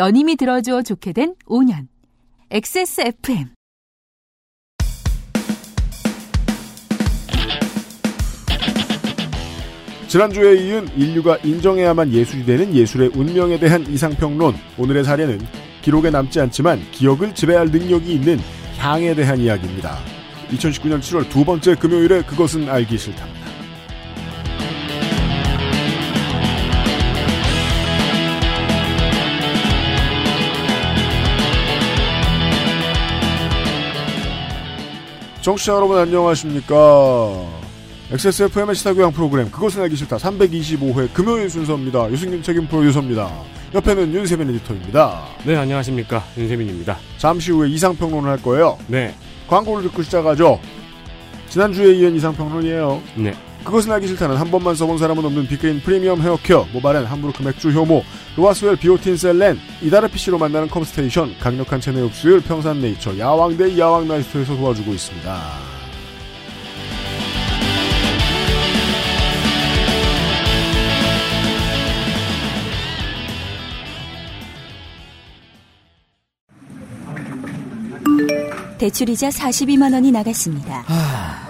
너님이 들어줘 좋게 된 5년. XSFM. 지난주에 이은 인류가 인정해야만 예술이 되는 예술의 운명에 대한 이상평론. 오늘의 사례는 기록에 남지 않지만 기억을 지배할 능력이 있는 향에 대한 이야기입니다. 2019년 7월 두 번째 금요일에 그것은 알기 싫답니다. 청취자 여러분 안녕하십니까. XSFM의 시사교양 프로그램 그것은 알기 싫다 325회 금요일 순서입니다. 유승균 책임 프로듀서입니다. 옆에는 윤세민 에디터입니다. 네, 안녕하십니까. 윤세민입니다. 잠시 후에 이상평론을 할 거예요. 네. 광고를 듣고 시작하죠. 지난주에 이은 이상평론이에요. 네. 그것은 알기 싫다는 한 번만 써본 사람은 없는 빅그린 프리미엄 헤어케어, 모바렌, 함부르크 맥주 효모, 로아스웰 비오틴 셀렌, 이달의 PC로 만나는 컴스테이션, 강력한 체내 흡수율 평산 네이처, 야왕대 야왕 나이스트에서 도와주고 있습니다. 대출이자 42만 원이 나갔습니다.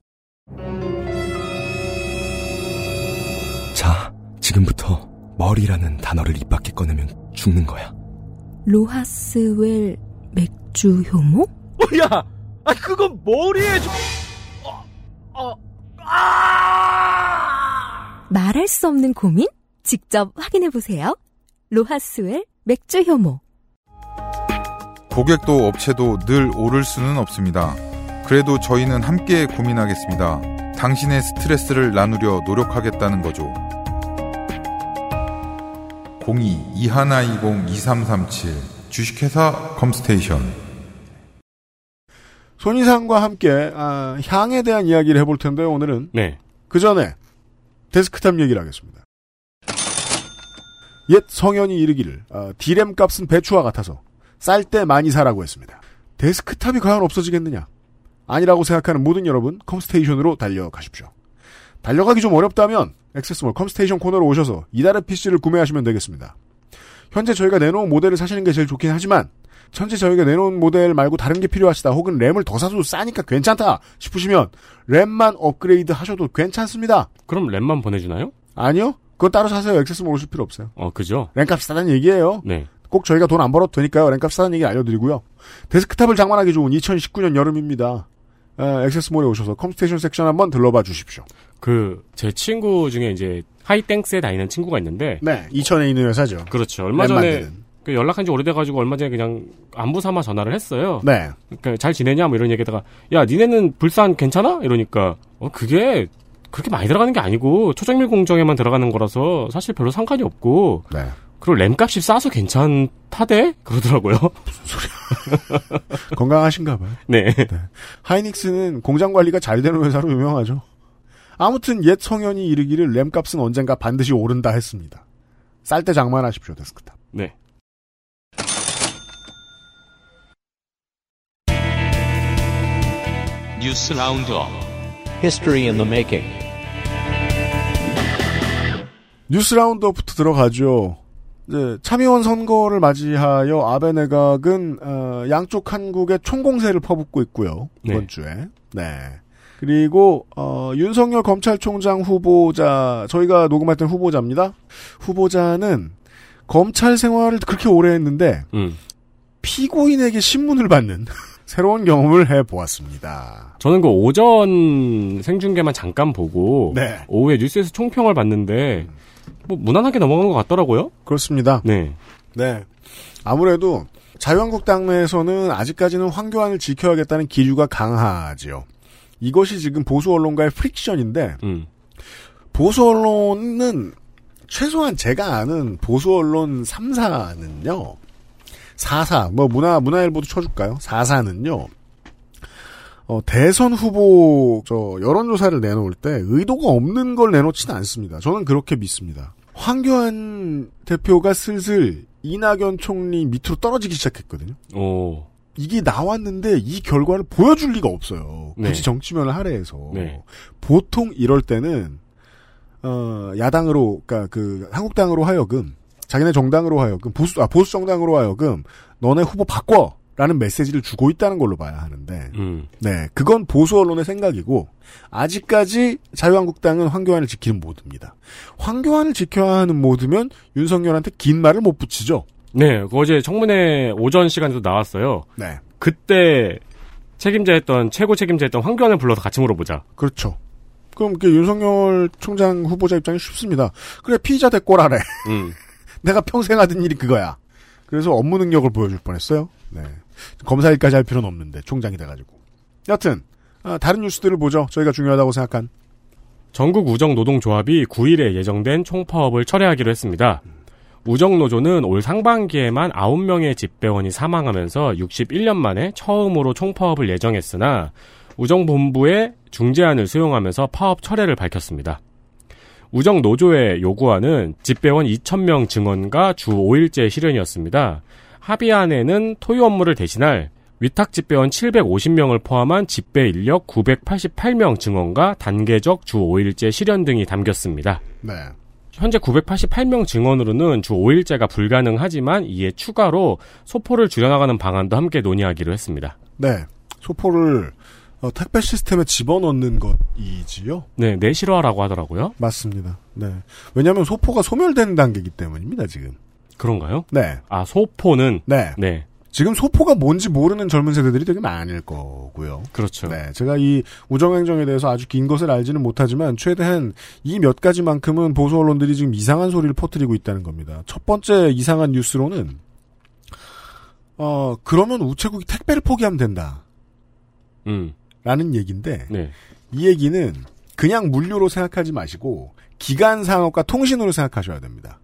지금부터 머리라는 단어를 입 밖에 꺼내면 죽는 거야. 로하스웰 맥주 효모? 어, 야! 아, 그건 머리에 좀. 어, 어, 아! 말할 수 없는 고민? 직접 확인해 보세요. 로하스웰 맥주 효모. 고객도 업체도 늘 오를 수는 없습니다. 그래도 저희는 함께 고민하겠습니다. 당신의 스트레스를 나누려 노력하겠다는 거죠. 02-2120-2337 주식회사 컴스테이션 손이상과 함께 아, 향에 대한 이야기를 해볼 텐데요. 오늘은 네. 그 전에 데스크탑 얘기를 하겠습니다. 옛 성현이 이르기를 아, 디램 값은 배추와 같아서 쌀 때 많이 사라고 했습니다. 데스크탑이 과연 없어지겠느냐? 아니라고 생각하는 모든 여러분 컴스테이션으로 달려가십시오. 달려가기 좀 어렵다면 액세스몰 컴스테이션 코너로 오셔서 이달의 PC를 구매하시면 되겠습니다. 현재 저희가 내놓은 모델을 사시는 게 제일 좋긴 하지만 현재 저희가 내놓은 모델 말고 다른 게 필요하시다 혹은 램을 더 사도 싸니까 괜찮다 싶으시면 램만 업그레이드 하셔도 괜찮습니다. 그럼 램만 보내주나요? 아니요. 그건 따로 사세요. 액세스몰 오실 필요 없어요. 어, 그죠? 램값 싸다는 얘기예요. 네. 꼭 저희가 돈 안 벌어도 되니까요. 램값 싸다는 얘기 알려드리고요. 데스크탑을 장만하기 좋은 2019년 여름입니다. 에, 액세스몰에 오셔서 컴스테이션 섹션 한번 들러봐 주십시오. 그, 제 친구 중에 이제 하이땡스에 다니는 친구가 있는데. 네. 이천에 있는 회사죠. 그렇죠. 얼마 램 전에. 그 연락한 지 오래돼가지고 얼마 전에 그냥 안부 삼아 전화를 했어요. 네. 그러니까 잘 지내냐 뭐 이런 얘기다가 야 니네는 불산 괜찮아? 이러니까 어 그게 그렇게 많이 들어가는 게 아니고 초정밀 공정에만 들어가는 거라서 사실 별로 상관이 없고 네. 그리고 램값이 싸서 괜찮다대 그러더라고요. 건강하신가 봐요. 네. 하이닉스는 공장 관리가 잘 되는 회사로 유명하죠. 아무튼 옛 성현이 이르기를 램값은 언젠가 반드시 오른다 했습니다. 쌀 때 장만하십시오, 데스크탑. 네. News Roundup History in the making. News Roundup부터 들어가죠. 이제 참의원 선거를 맞이하여 아베 내각은 어, 양쪽 한국에 총공세를 퍼붓고 있고요. 이번 네. 주에. 네. 그리고 어, 윤석열 검찰총장 후보자 저희가 녹음할 땐 후보자입니다. 후보자는 검찰 생활을 그렇게 오래 했는데 음. 피고인에게 신문을 받는 새로운 경험을 해보았습니다. 저는 그 오전 생중계만 잠깐 보고 네. 오후에 뉴스에서 총평을 봤는데 뭐 무난하게 넘어간 것 같더라고요. 그렇습니다. 네. 네. 아무래도 자유한국당 내에서는 아직까지는 황교안을 지켜야겠다는 기류가 강하지요. 이것이 지금 보수 언론과의 프릭션인데 음. 보수 언론은 최소한 제가 아는 보수 언론 3사는요. 사사 뭐 문화 문화일보도 쳐줄까요? 사사는요. 어, 대선 후보 저 여론조사를 내놓을 때 의도가 없는 걸 내놓지는 않습니다. 저는 그렇게 믿습니다. 황교안 대표가 슬슬 이낙연 총리 밑으로 떨어지기 시작했거든요. 오. 이게 나왔는데 이 결과를 보여줄 리가 없어요. 굳이 네. 정치면을 할애해서 네. 보통 이럴 때는 어, 야당으로 그러니까 그 한국당으로 하여금 자기네 정당으로 하여금 보수 아 보수 정당으로 하여금 너네 후보 바꿔 라는 메시지를 주고 있다는 걸로 봐야 하는데 음. 네 그건 보수 언론의 생각이고 아직까지 자유한국당은 황교안을 지키는 모드입니다. 황교안을 지켜야 하는 모드면 윤석열한테 긴 말을 못 붙이죠. 네, 그 어제 청문회 오전 시간에도 나왔어요. 네. 그때 책임자였던 최고 책임자였던 황교안을 불러서 같이 물어보자. 그렇죠. 그럼 그 윤석열 총장 후보자 입장이 쉽습니다. 그래 피의자 대꼬라래. 음. 내가 평생 하던 일이 그거야. 그래서 업무 능력을 보여줄 뻔했어요. 네. 검사 일까지 할 필요는 없는데 총장이 돼가지고. 여튼 아, 다른 뉴스들을 보죠. 저희가 중요하다고 생각한. 전국 우정 노동조합이 9일에 예정된 총파업을 철회하기로 했습니다. 우정노조는 올 상반기에만 9명의 집배원이 사망하면서 61년 만에 처음으로 총파업을 예정했으나 우정본부의 중재안을 수용하면서 파업 철회를 밝혔습니다. 우정노조의 요구안은 집배원 2,000명 증원과 주 5일제 실현이었습니다. 합의안에는 토요 업무를 대신할 위탁 집배원 750명을 포함한 집배 인력 988명 증원과 단계적 주 5일제 실현 등이 담겼습니다. 네. 현재 988명 증원으로는 주 5일제가 불가능하지만 이에 추가로 소포를 줄여나가는 방안도 함께 논의하기로 했습니다. 네. 소포를 어, 택배 시스템에 집어넣는 것이지요. 네, 내실화라고 하더라고요. 맞습니다. 네. 왜냐하면 소포가 소멸되는 단계이기 때문입니다. 지금. 그런가요? 네. 아, 소포는 네. 네. 지금 소포가 뭔지 모르는 젊은 세대들이 되게 많을 거고요. 그렇죠. 네, 제가 이 우정행정에 대해서 아주 긴 것을 알지는 못하지만 최대한 이 몇 가지만큼은 보수 언론들이 지금 이상한 소리를 퍼뜨리고 있다는 겁니다. 첫 번째 이상한 뉴스로는 어 그러면 우체국이 택배를 포기하면 된다. 음. 라는 얘기인데 네. 이 얘기는 그냥 물류로 생각하지 마시고 기간 산업과 통신으로 생각하셔야 됩니다.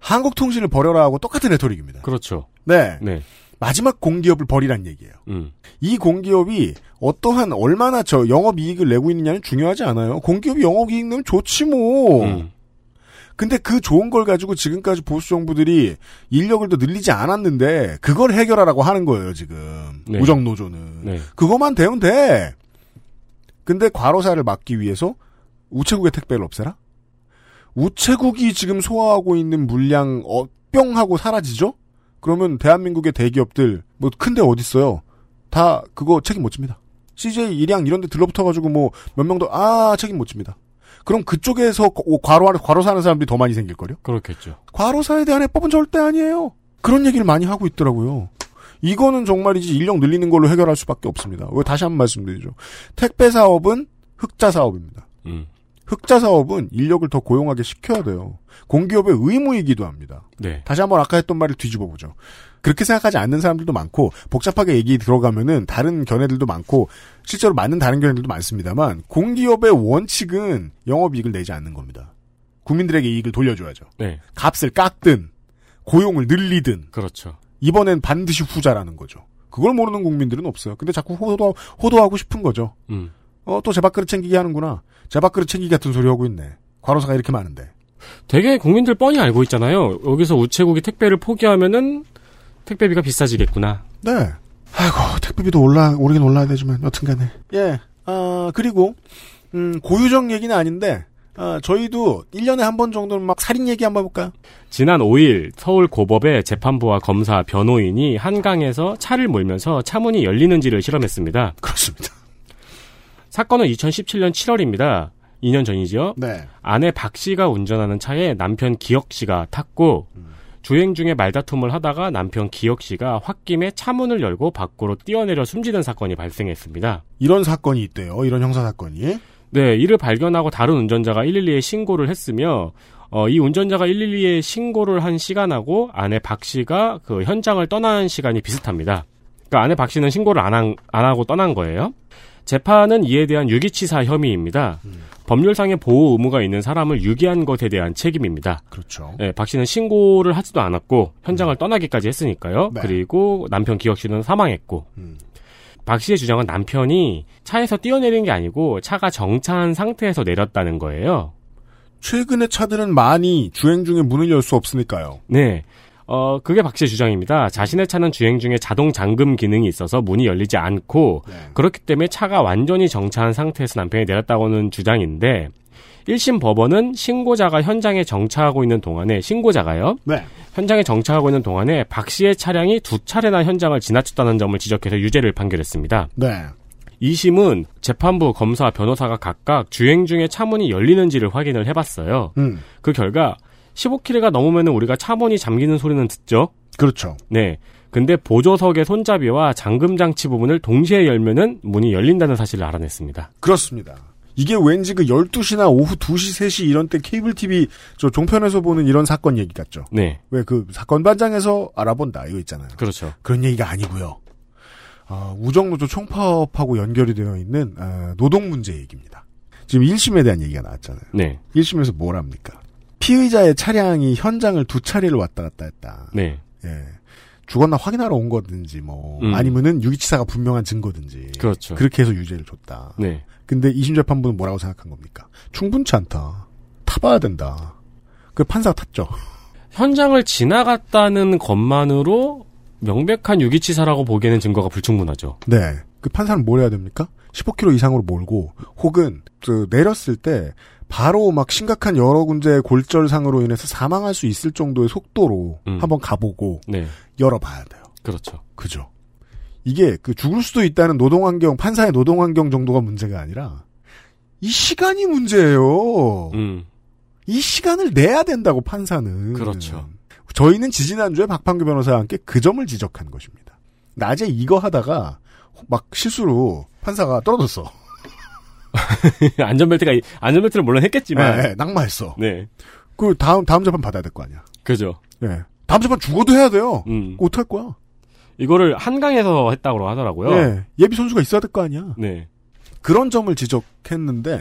한국통신을 버려라 하고 똑같은 레토릭입니다. 그렇죠. 네. 네. 마지막 공기업을 버리란 얘기예요. 음. 이 공기업이 어떠한 얼마나 저 영업이익을 내고 있느냐는 중요하지 않아요. 공기업이 영업이익 내면 좋지 뭐. 음. 근데 그 좋은 걸 가지고 지금까지 보수 정부들이 인력을 더 늘리지 않았는데 그걸 해결하라고 하는 거예요 지금 네. 우정 노조는 네. 그것만 되면 돼. 근데 과로사를 막기 위해서 우체국의 택배를 없애라? 우체국이 지금 소화하고 있는 물량 어, 뿅 하고 사라지죠? 그러면 대한민국의 대기업들 뭐 큰데 어디 있어요? 다 그거 책임 못 집니다. CJ 일양 이런 데 들러붙어 가지고 뭐 몇 명도 아 책임 못 집니다. 그럼 그쪽에서 과로 과로사하는 사람들이 더 많이 생길 거요. 그렇겠죠. 과로사에 대한 해법은 절대 아니에요. 그런 얘기를 많이 하고 있더라고요. 이거는 정말이지 인력 늘리는 걸로 해결할 수밖에 없습니다. 왜 다시 한 번 말씀드리죠. 택배 사업은 흑자 사업입니다. 음. 흑자 사업은 인력을 더 고용하게 시켜야 돼요. 공기업의 의무이기도 합니다. 네. 다시 한번 아까 했던 말을 뒤집어 보죠. 그렇게 생각하지 않는 사람들도 많고 복잡하게 얘기 들어가면은 다른 견해들도 많고 실제로 맞는 다른 견해들도 많습니다만 공기업의 원칙은 영업이익을 내지 않는 겁니다. 국민들에게 이익을 돌려줘야죠. 네. 값을 깎든 고용을 늘리든 그렇죠. 이번엔 반드시 후자라는 거죠. 그걸 모르는 국민들은 없어요. 근데 자꾸 호도, 호도하고 싶은 거죠. 음. 어, 또 제 밥그릇 챙기게 하는구나. 제 밥그릇 챙기기 같은 소리 하고 있네. 과로사가 이렇게 많은데. 되게 국민들 뻔히 알고 있잖아요. 여기서 우체국이 택배를 포기하면은 택배비가 비싸지겠구나. 네. 아이고, 택배비도 올라, 오르긴 올라야 되지만, 여튼 간에. 예. 아, 그리고, 음, 고유정 얘기는 아닌데, 아, 저희도 1년에 한 번 정도는 막 살인 얘기 한번 해볼까요? 지난 5일 서울 고법의 재판부와 검사, 변호인이 한강에서 차를 몰면서 차문이 열리는지를 실험했습니다. 그렇습니다. 사건은 2017년 7월입니다. 2년 전이죠. 네. 아내 박 씨가 운전하는 차에 남편 기혁 씨가 탔고 주행 중에 말다툼을 하다가 남편 기혁 씨가 홧김에 차문을 열고 밖으로 뛰어내려 숨지는 사건이 발생했습니다. 이런 사건이 있대요. 이런 형사 사건이. 네, 이를 발견하고 다른 운전자가 112에 신고를 했으며 어, 이 운전자가 112에 신고를 한 시간하고 아내 박 씨가 그 현장을 떠나는 시간이 비슷합니다. 그러니까 아내 박 씨는 신고를 안, 한, 안 하고 떠난 거예요. 재판은 이에 대한 유기치사 혐의입니다. 법률상의 보호 의무가 있는 사람을 유기한 것에 대한 책임입니다. 그렇죠. 네, 박 씨는 신고를 하지도 않았고 현장을 떠나기까지 했으니까요. 네. 그리고 남편 기혁 씨는 사망했고 음. 박 씨의 주장은 남편이 차에서 뛰어내린 게 아니고 차가 정차한 상태에서 내렸다는 거예요. 최근의 차들은 많이 주행 중에 문을 열 수 없으니까요. 네. 어, 그게 박 씨의 주장입니다. 자신의 차는 주행 중에 자동 잠금 기능이 있어서 문이 열리지 않고 네. 그렇기 때문에 차가 완전히 정차한 상태에서 남편이 내렸다고는 주장인데 1심 법원은 신고자가 현장에 정차하고 있는 동안에 신고자가요. 네. 현장에 정차하고 있는 동안에 박 씨의 차량이 두 차례나 현장을 지나쳤다는 점을 지적해서 유죄를 판결했습니다. 네. 2심은 재판부, 검사, 변호사가 각각 주행 중에 차문이 열리는지를 확인을 해봤어요. 음. 그 결과 15km가 넘으면 우리가 차문이 잠기는 소리는 듣죠. 그렇죠. 네. 근데 보조석의 손잡이와 잠금 장치 부분을 동시에 열면은 문이 열린다는 사실을 알아냈습니다. 그렇습니다. 이게 왠지 그 12시나 오후 2시, 3시 이런 때 케이블 TV 저 종편에서 보는 이런 사건 얘기 같죠. 네. 왜 그 사건 반장에서 알아본다 이거 있잖아요. 그렇죠. 그런 얘기가 아니고요. 어, 우정노조 총파업하고 연결이 되어 있는 어, 노동 문제 얘기입니다. 지금 1심에 대한 얘기가 나왔잖아요. 네. 1심에서 뭘 합니까? 피의자의 차량이 현장을 두 차례를 왔다 갔다 했다. 네. 예. 죽었나 확인하러 온 거든지 뭐 음. 아니면은 유기치사가 분명한 증거든지 그렇죠. 그렇게 해서 유죄를 줬다. 네. 근데 2심 재판부는 뭐라고 생각한 겁니까? 충분치 않다. 타봐야 된다. 그 판사가 탔죠. 현장을 지나갔다는 것만으로 명백한 유기치사라고 보기에는 증거가 불충분하죠. 네. 그 판사는 뭘 해야 됩니까? 15km 이상으로 몰고 혹은 그 내렸을 때 바로 막 심각한 여러 군데의 골절상으로 인해서 사망할 수 있을 정도의 속도로 음. 한번 가보고 네. 열어봐야 돼요. 그렇죠. 그죠? 이게 그 죽을 수도 있다는 노동환경 판사의 노동환경 정도가 문제가 아니라 이 시간이 문제예요. 음. 이 시간을 내야 된다고 판사는. 그렇죠. 저희는 지지난주에 박판규 변호사와 함께 그 점을 지적한 것입니다. 낮에 이거 하다가 막 실수로 판사가 떨어졌어. 안전벨트가 안전벨트를 물론 했겠지만 네, 낙마했어. 네. 그 다음 다음 재판 받아야 될 거 아니야. 그죠. 네. 다음 재판 죽어도 해야 돼요. 음. 어떡할 거야? 이거를 한강에서 했다고 하더라고요. 네. 예비 선수가 있어야 될 거 아니야. 네. 그런 점을 지적했는데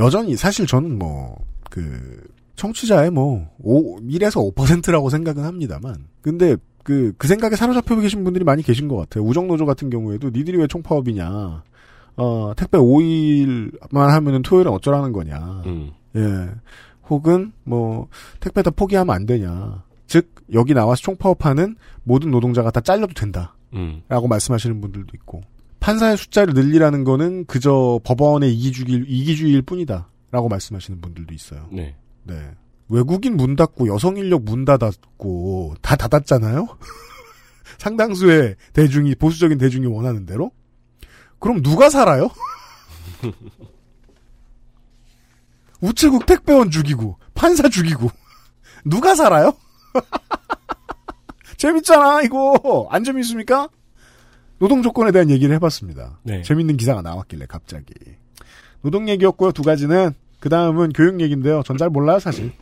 여전히 사실 저는 뭐 그 청취자의 뭐 5, 1에서 5%라고 생각은 합니다만 근데 그, 그 생각에 사로잡혀 계신 분들이 많이 계신 것 같아요. 우정노조 같은 경우에도 니들이 왜 총파업이냐. 어, 택배 5일만 하면은 토요일은 어쩌라는 거냐. 음. 예. 혹은 뭐 택배 다 포기하면 안 되냐. 즉 여기 나와서 총파업하는 모든 노동자가 다 잘려도 된다. 음. 라고 말씀하시는 분들도 있고 판사의 숫자를 늘리라는 거는 그저 법원의 이기주의, 이기주의일 뿐이다. 라고 말씀하시는 분들도 있어요. 네. 네. 외국인 문 닫고 여성 인력 문 닫았고 다 닫았잖아요. 상당수의 대중이 보수적인 대중이 원하는 대로. 그럼 누가 살아요? 우체국 택배원 죽이고 판사 죽이고 누가 살아요? 재밌잖아 이거 안 재밌습니까? 노동 조건에 대한 얘기를 해봤습니다. 네. 재밌는 기사가 나왔길래 갑자기 노동 얘기였고요 두 가지는 그 다음은 교육 얘기인데요. 전 잘 몰라요 사실.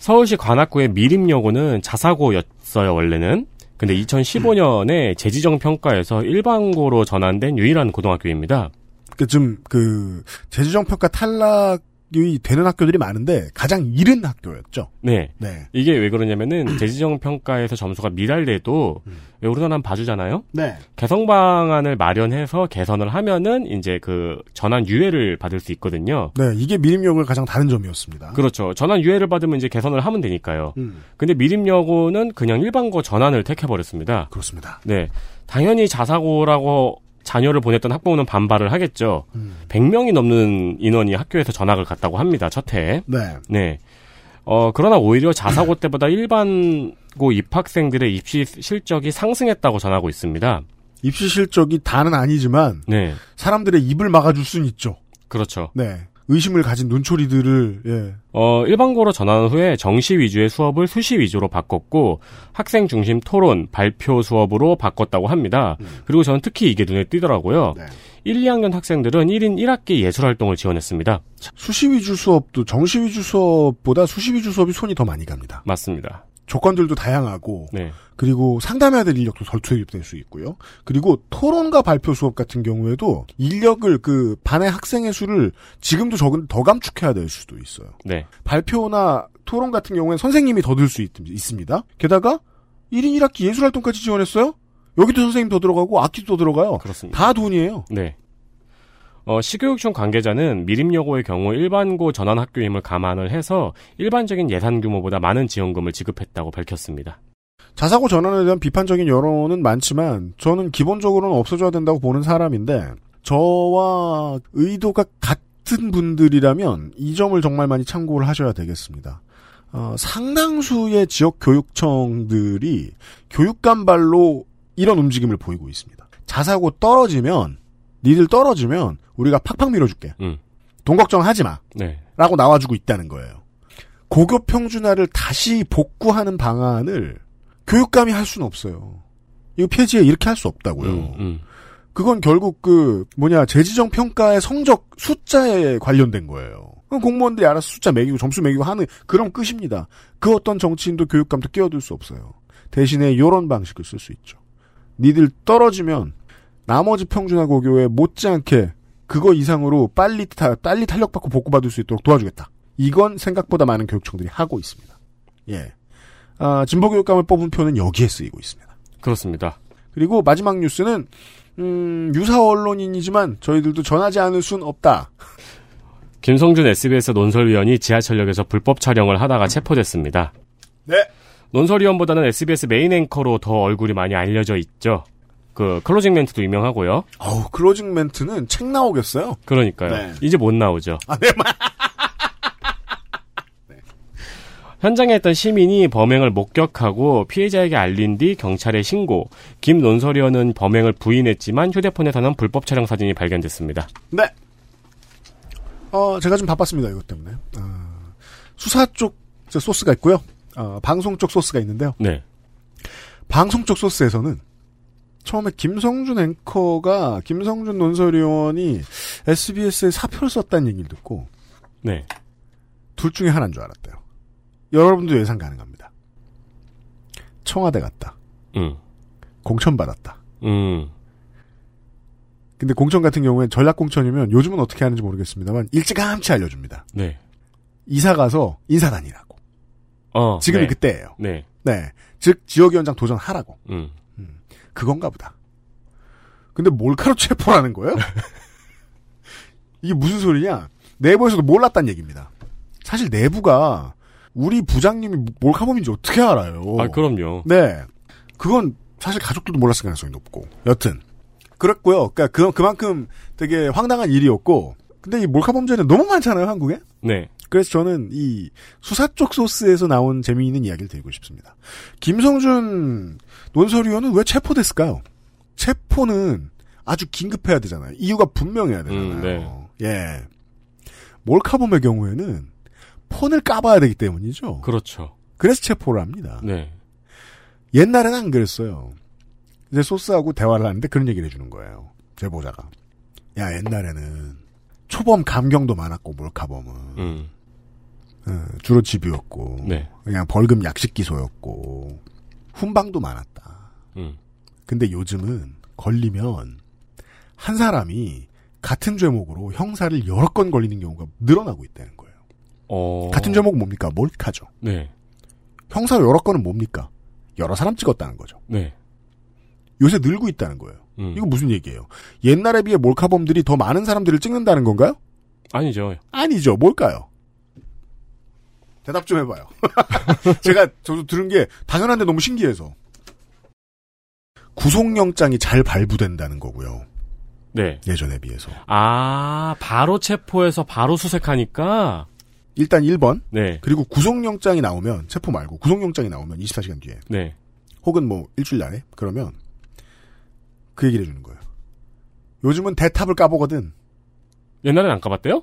서울시 관악구의 미림여고는 자사고였어요 원래는. 근데 2015년에 재지정 평가에서 일반고로 전환된 유일한 고등학교입니다. 그좀그 재주정 평가 탈락 이 되는 학교들이 많은데 가장 이른 학교였죠. 네. 네. 이게 왜 그러냐면은 재지정 평가에서 점수가 미달돼도 왜 우리나라는 봐주잖아요. 네. 개성 방안을 마련해서 개선을 하면은 이제 그 전환 유예를 받을 수 있거든요. 네, 이게 미림역을 가장 다른 점이었습니다. 그렇죠. 전환 유예를 받으면 이제 개선을 하면 되니까요. 음, 근데 미림여고는 그냥 일반고 전환을 택해버렸습니다. 그렇습니다. 네. 당연히 자사고라고 자녀를 보냈던 학부모는 반발을 하겠죠. 음. 100명이 넘는 인원이 학교에서 전학을 갔다고 합니다. 첫 해. 네. 네. 어, 그러나 오히려 자사고 때보다 일반고 입학생들의 입시 실적이 상승했다고 전하고 있습니다. 입시 실적이 다는 아니지만 네. 사람들의 입을 막아줄 수는 있죠. 그렇죠. 네. 의심을 가진 눈초리들을 예. 어, 일반고로 전환 후에 정시 위주의 수업을 수시 위주로 바꿨고 학생 중심 토론, 발표 수업으로 바꿨다고 합니다. 그리고 저는 특히 이게 눈에 띄더라고요. 네. 1, 2학년 학생들은 1인 1학기 예술 활동을 지원했습니다. 수시 위주 수업도 정시 위주 수업보다 수시 위주 수업이 손이 더 많이 갑니다. 맞습니다. 조건들도 다양하고 네. 그리고 상담해야 될 인력도 덜 투입될 수 있고요. 그리고 토론과 발표 수업 같은 경우에도 인력을 그 반의 학생의 수를 지금도 적은 더 감축해야 될 수도 있어요. 네. 발표나 토론 같은 경우에는 선생님이 더 들 수 있습니다. 게다가 1인 1학기 예술 활동까지 지원했어요? 여기도 선생님 더 들어가고 악기도 더 들어가요. 그렇습니다. 다 돈이에요. 네. 어, 시교육청 관계자는 미림여고의 경우 일반고 전환 학교임을 감안을 해서 일반적인 예산 규모보다 많은 지원금을 지급했다고 밝혔습니다. 자사고 전환에 대한 비판적인 여론은 많지만 저는 기본적으로는 없어져야 된다고 보는 사람인데 저와 의도가 같은 분들이라면 이 점을 정말 많이 참고를 하셔야 되겠습니다. 어, 상당수의 지역 교육청들이 교육감발로 이런 움직임을 보이고 있습니다. 자사고 떨어지면 니들 떨어지면 우리가 팍팍 밀어줄게. 음. 돈 걱정하지 마. 네. 라고 나와주고 있다는 거예요. 고교 평준화를 다시 복구하는 방안을 교육감이 할 수는 없어요. 이거 폐지에 이렇게 할 수 없다고요. 음, 음. 그건 결국 그 뭐냐 재지정 평가의 성적 숫자에 관련된 거예요. 그럼 공무원들이 알아서 숫자 매기고 점수 매기고 하는 그런 끝입니다. 그 어떤 정치인도 교육감도 끼어들 수 없어요. 대신에 이런 방식을 쓸 수 있죠. 니들 떨어지면 나머지 평준화 고교에 못지않게 그거 이상으로 빨리 타, 빨리 탄력받고 복구받을 수 있도록 도와주겠다. 이건 생각보다 많은 교육청들이 하고 있습니다. 예. 아, 진보교육감을 뽑은 표는 여기에 쓰이고 있습니다. 그렇습니다. 그리고 마지막 뉴스는 음, 유사 언론인이지만 저희들도 전하지 않을 순 없다. 김성준 SBS 논설위원이 지하철역에서 불법 촬영을 하다가 체포됐습니다. 네. 논설위원보다는 SBS 메인 앵커로 더 얼굴이 많이 알려져 있죠. 그 클로징 멘트도 유명하고요. 어우, 클로징 멘트는 책 나오겠어요? 그러니까요. 네. 이제 못 나오죠. 아, 네, 마- 현장에 있던 시민이 범행을 목격하고 피해자에게 알린 뒤 경찰에 신고. 김 논설위원은 범행을 부인했지만 휴대폰에서는 불법 촬영 사진이 발견됐습니다. 네. 어, 제가 좀 바빴습니다, 이것 때문에. 어, 수사 쪽저 소스가 있고요. 어, 방송 쪽 소스가 있는데요. 네. 방송 쪽 소스에서는 처음에 김성준 앵커가 김성준 논설위원이 SBS에 사표를 썼다는 얘기를 듣고 네. 둘 중에 하나인 줄 알았대요. 여러분도 예상 가능합니다. 청와대 갔다. 음. 공천 받았다. 음. 근데 공천 같은 경우엔 전략 공천이면 요즘은 어떻게 하는지 모르겠습니다만 일찌감치 알려줍니다. 네. 이사 가서 인사 다니라고. 어. 지금이 네. 그때예요. 네. 네. 즉 지역위원장 도전하라고. 음. 그건가 보다. 근데 몰카로 체포라는 거예요? 이게 무슨 소리냐? 내부에서도 몰랐단 얘기입니다. 사실 내부가 우리 부장님이 몰카범인지 어떻게 알아요? 아, 그럼요. 네. 그건 사실 가족들도 몰랐을 가능성이 높고. 여튼. 그랬고요. 그러니까 그, 그만큼 되게 황당한 일이었고. 근데 이 몰카 범죄는 너무 많잖아요, 한국에? 네. 그래서 저는 이 수사 쪽 소스에서 나온 재미있는 이야기를 드리고 싶습니다. 김성준 논설위원은 왜 체포됐을까요? 체포는 아주 긴급해야 되잖아요. 이유가 분명해야 되잖아요. 음, 네. 예. 몰카범의 경우에는 폰을 까봐야 되기 때문이죠. 그렇죠. 그래서 체포를 합니다. 네. 옛날에는 안 그랬어요. 이제 소스하고 대화를 하는데 그런 얘기를 해주는 거예요. 제보자가. 야, 옛날에는 초범 감경도 많았고, 몰카범은. 음. 어, 주로 집이었고. 네. 그냥 벌금 약식 기소였고. 훈방도 많았다. 음. 근데 요즘은 걸리면 한 사람이 같은 죄목으로 형사를 여러 건 걸리는 경우가 늘어나고 있다는 거예요. 어. 같은 죄목은 뭡니까? 몰카죠. 네. 형사 여러 건은 뭡니까? 여러 사람 찍었다는 거죠. 네. 요새 늘고 있다는 거예요. 음. 이거 무슨 얘기예요? 옛날에 비해 몰카범들이 더 많은 사람들을 찍는다는 건가요? 아니죠. 아니죠. 뭘까요? 대답 좀 해봐요. 제가 저도 들은 게 당연한데 너무 신기해서. 구속영장이 잘 발부된다는 거고요. 네. 예전에 비해서. 아, 바로 체포해서 바로 수색하니까. 일단 1번. 네. 그리고 구속영장이 나오면, 체포 말고 구속영장이 나오면 24시간 뒤에. 네. 혹은 뭐 일주일 날에. 그러면 그 얘기를 해주는 거예요. 요즘은 대탑을 까보거든. 옛날엔 안 까봤대요?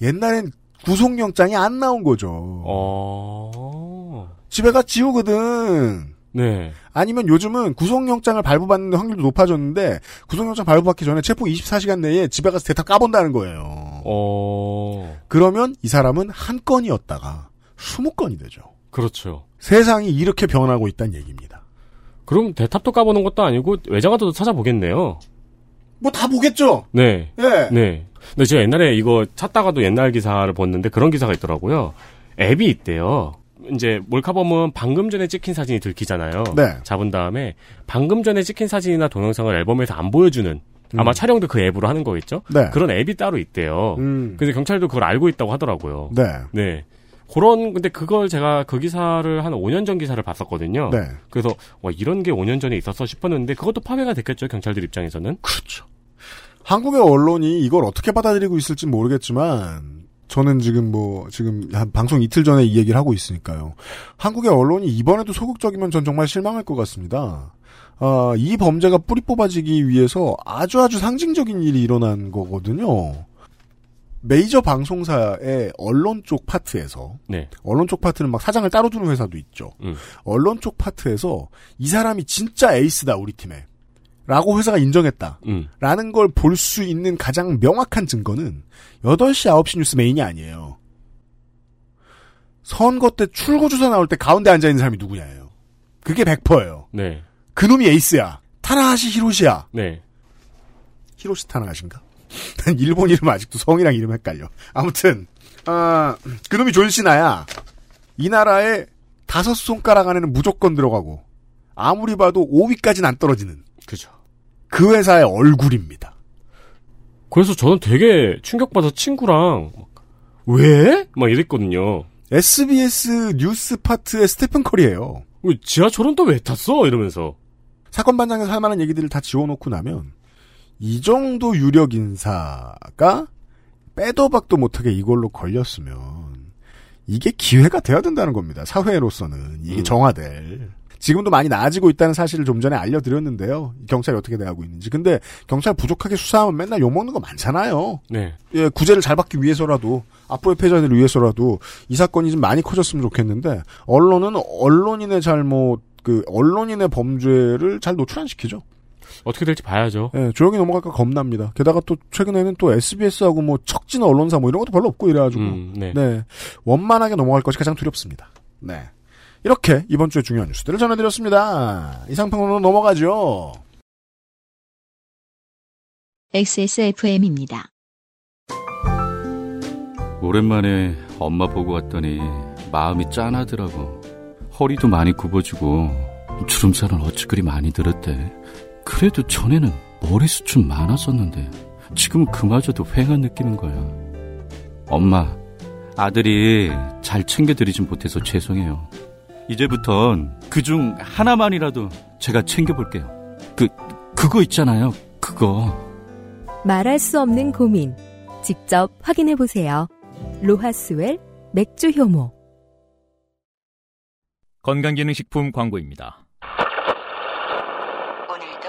옛날엔 구속영장이 안 나온 거죠. 어. 집에 가 지우거든. 네. 아니면 요즘은 구속영장을 발부받는 확률도 높아졌는데 구속영장 발부받기 전에 체포 24시간 내에 집에 가서 대탑 까본다는 거예요. 어. 그러면 이 사람은 한 건이었다가 20건이 되죠. 그렇죠. 세상이 이렇게 변하고 있다는 얘기입니다. 그럼 대탑도 까보는 것도 아니고 외장하드도 찾아보겠네요. 뭐 다 보겠죠. 네. 예. 네. 근데 제가 옛날에 이거 찾다가도 옛날 기사를 봤는데 그런 기사가 있더라고요. 앱이 있대요. 이제 몰카범은 방금 전에 찍힌 사진이 들키잖아요. 네. 잡은 다음에 방금 전에 찍힌 사진이나 동영상을 앨범에서 안 보여주는 아마 음. 촬영도 그 앱으로 하는 거겠죠? 네. 그런 앱이 따로 있대요. 음. 근데 경찰도 그걸 알고 있다고 하더라고요. 네. 네. 그런 근데 그걸 제가 그 기사를 한 5년 전 기사를 봤었거든요. 네. 그래서 와 이런 게 5년 전에 있었어 싶었는데 그것도 파괴가 됐겠죠 경찰들 입장에서는. 그렇죠. 한국의 언론이 이걸 어떻게 받아들이고 있을지 모르겠지만 저는 지금 뭐 지금 한 방송 이틀 전에 이 얘기를 하고 있으니까요. 한국의 언론이 이번에도 소극적이면 전 정말 실망할 것 같습니다. 아, 이 범죄가 뿌리 뽑아지기 위해서 아주 아주 상징적인 일이 일어난 거거든요. 메이저 방송사의 언론 쪽 파트에서 네. 언론 쪽 파트는 막 사장을 따로 두는 회사도 있죠. 음. 언론 쪽 파트에서 이 사람이 진짜 에이스다 우리 팀에 라고 회사가 인정했다. 음. 라는 걸 볼 수 있는 가장 명확한 증거는 8시, 9시 뉴스 메인이 아니에요. 선거 때 출구 조사 나올 때 가운데 앉아 있는 사람이 누구냐예요. 그게 100%예요. 네. 그놈이 에이스야. 타나하시 히로시야. 네. 히로시 타나하신가? 난 일본 이름 아직도 성이랑 이름 헷갈려. 아무튼, 아, 그놈이 존시나야. 이 나라에 다섯 손가락 안에는 무조건 들어가고, 아무리 봐도 5위까지는 안 떨어지는. 그죠. 그 회사의 얼굴입니다. 그래서 저는 되게 충격받아서 친구랑 막, 왜? 막 이랬거든요. SBS 뉴스 파트의 스테픈 커리예요. 왜 지하철은 또 왜 탔어? 이러면서. 사건 반장에서 할 만한 얘기들을 다 지워놓고 나면 이 정도 유력 인사가 빼도 박도 못하게 이걸로 걸렸으면 이게 기회가 돼야 된다는 겁니다. 사회로서는 이게 음. 정화될. 지금도 많이 나아지고 있다는 사실을 좀 전에 알려드렸는데요. 경찰이 어떻게 대하고 있는지. 근데 경찰 부족하게 수사하면 맨날 욕먹는 거 많잖아요. 네. 예, 구제를 잘 받기 위해서라도 앞으로의 패전을 위해서라도 이 사건이 좀 많이 커졌으면 좋겠는데 언론은 언론인의 잘못 그 언론인의 범죄를 잘 노출 안 시키죠. 어떻게 될지 봐야죠. 예, 조용히 넘어갈까 겁납니다. 게다가 또 최근에는 또 SBS하고 뭐 척진 언론사 뭐 이런 것도 별로 없고 이래가지고 음, 네. 네 원만하게 넘어갈 것이 가장 두렵습니다. 네. 이렇게 이번 주에 중요한 뉴스들을 전해드렸습니다. 이상평론으로 넘어가죠. XSFM입니다. 오랜만에 엄마 보고 왔더니 마음이 짠하더라고. 허리도 많이 굽어지고 주름살은 어찌 그리 많이 들었대. 그래도 전에는 머리숱 좀 많았었는데 지금은 그마저도 휑한 느낌인 거야. 엄마, 아들이 잘 챙겨드리진 못해서 죄송해요. 이제부턴 그중 하나만이라도 제가 챙겨볼게요. 그, 그거 있잖아요. 그거. 말할 수 없는 고민. 직접 확인해 보세요. 로하스웰 맥주 효모. 건강기능식품 광고입니다. 오늘도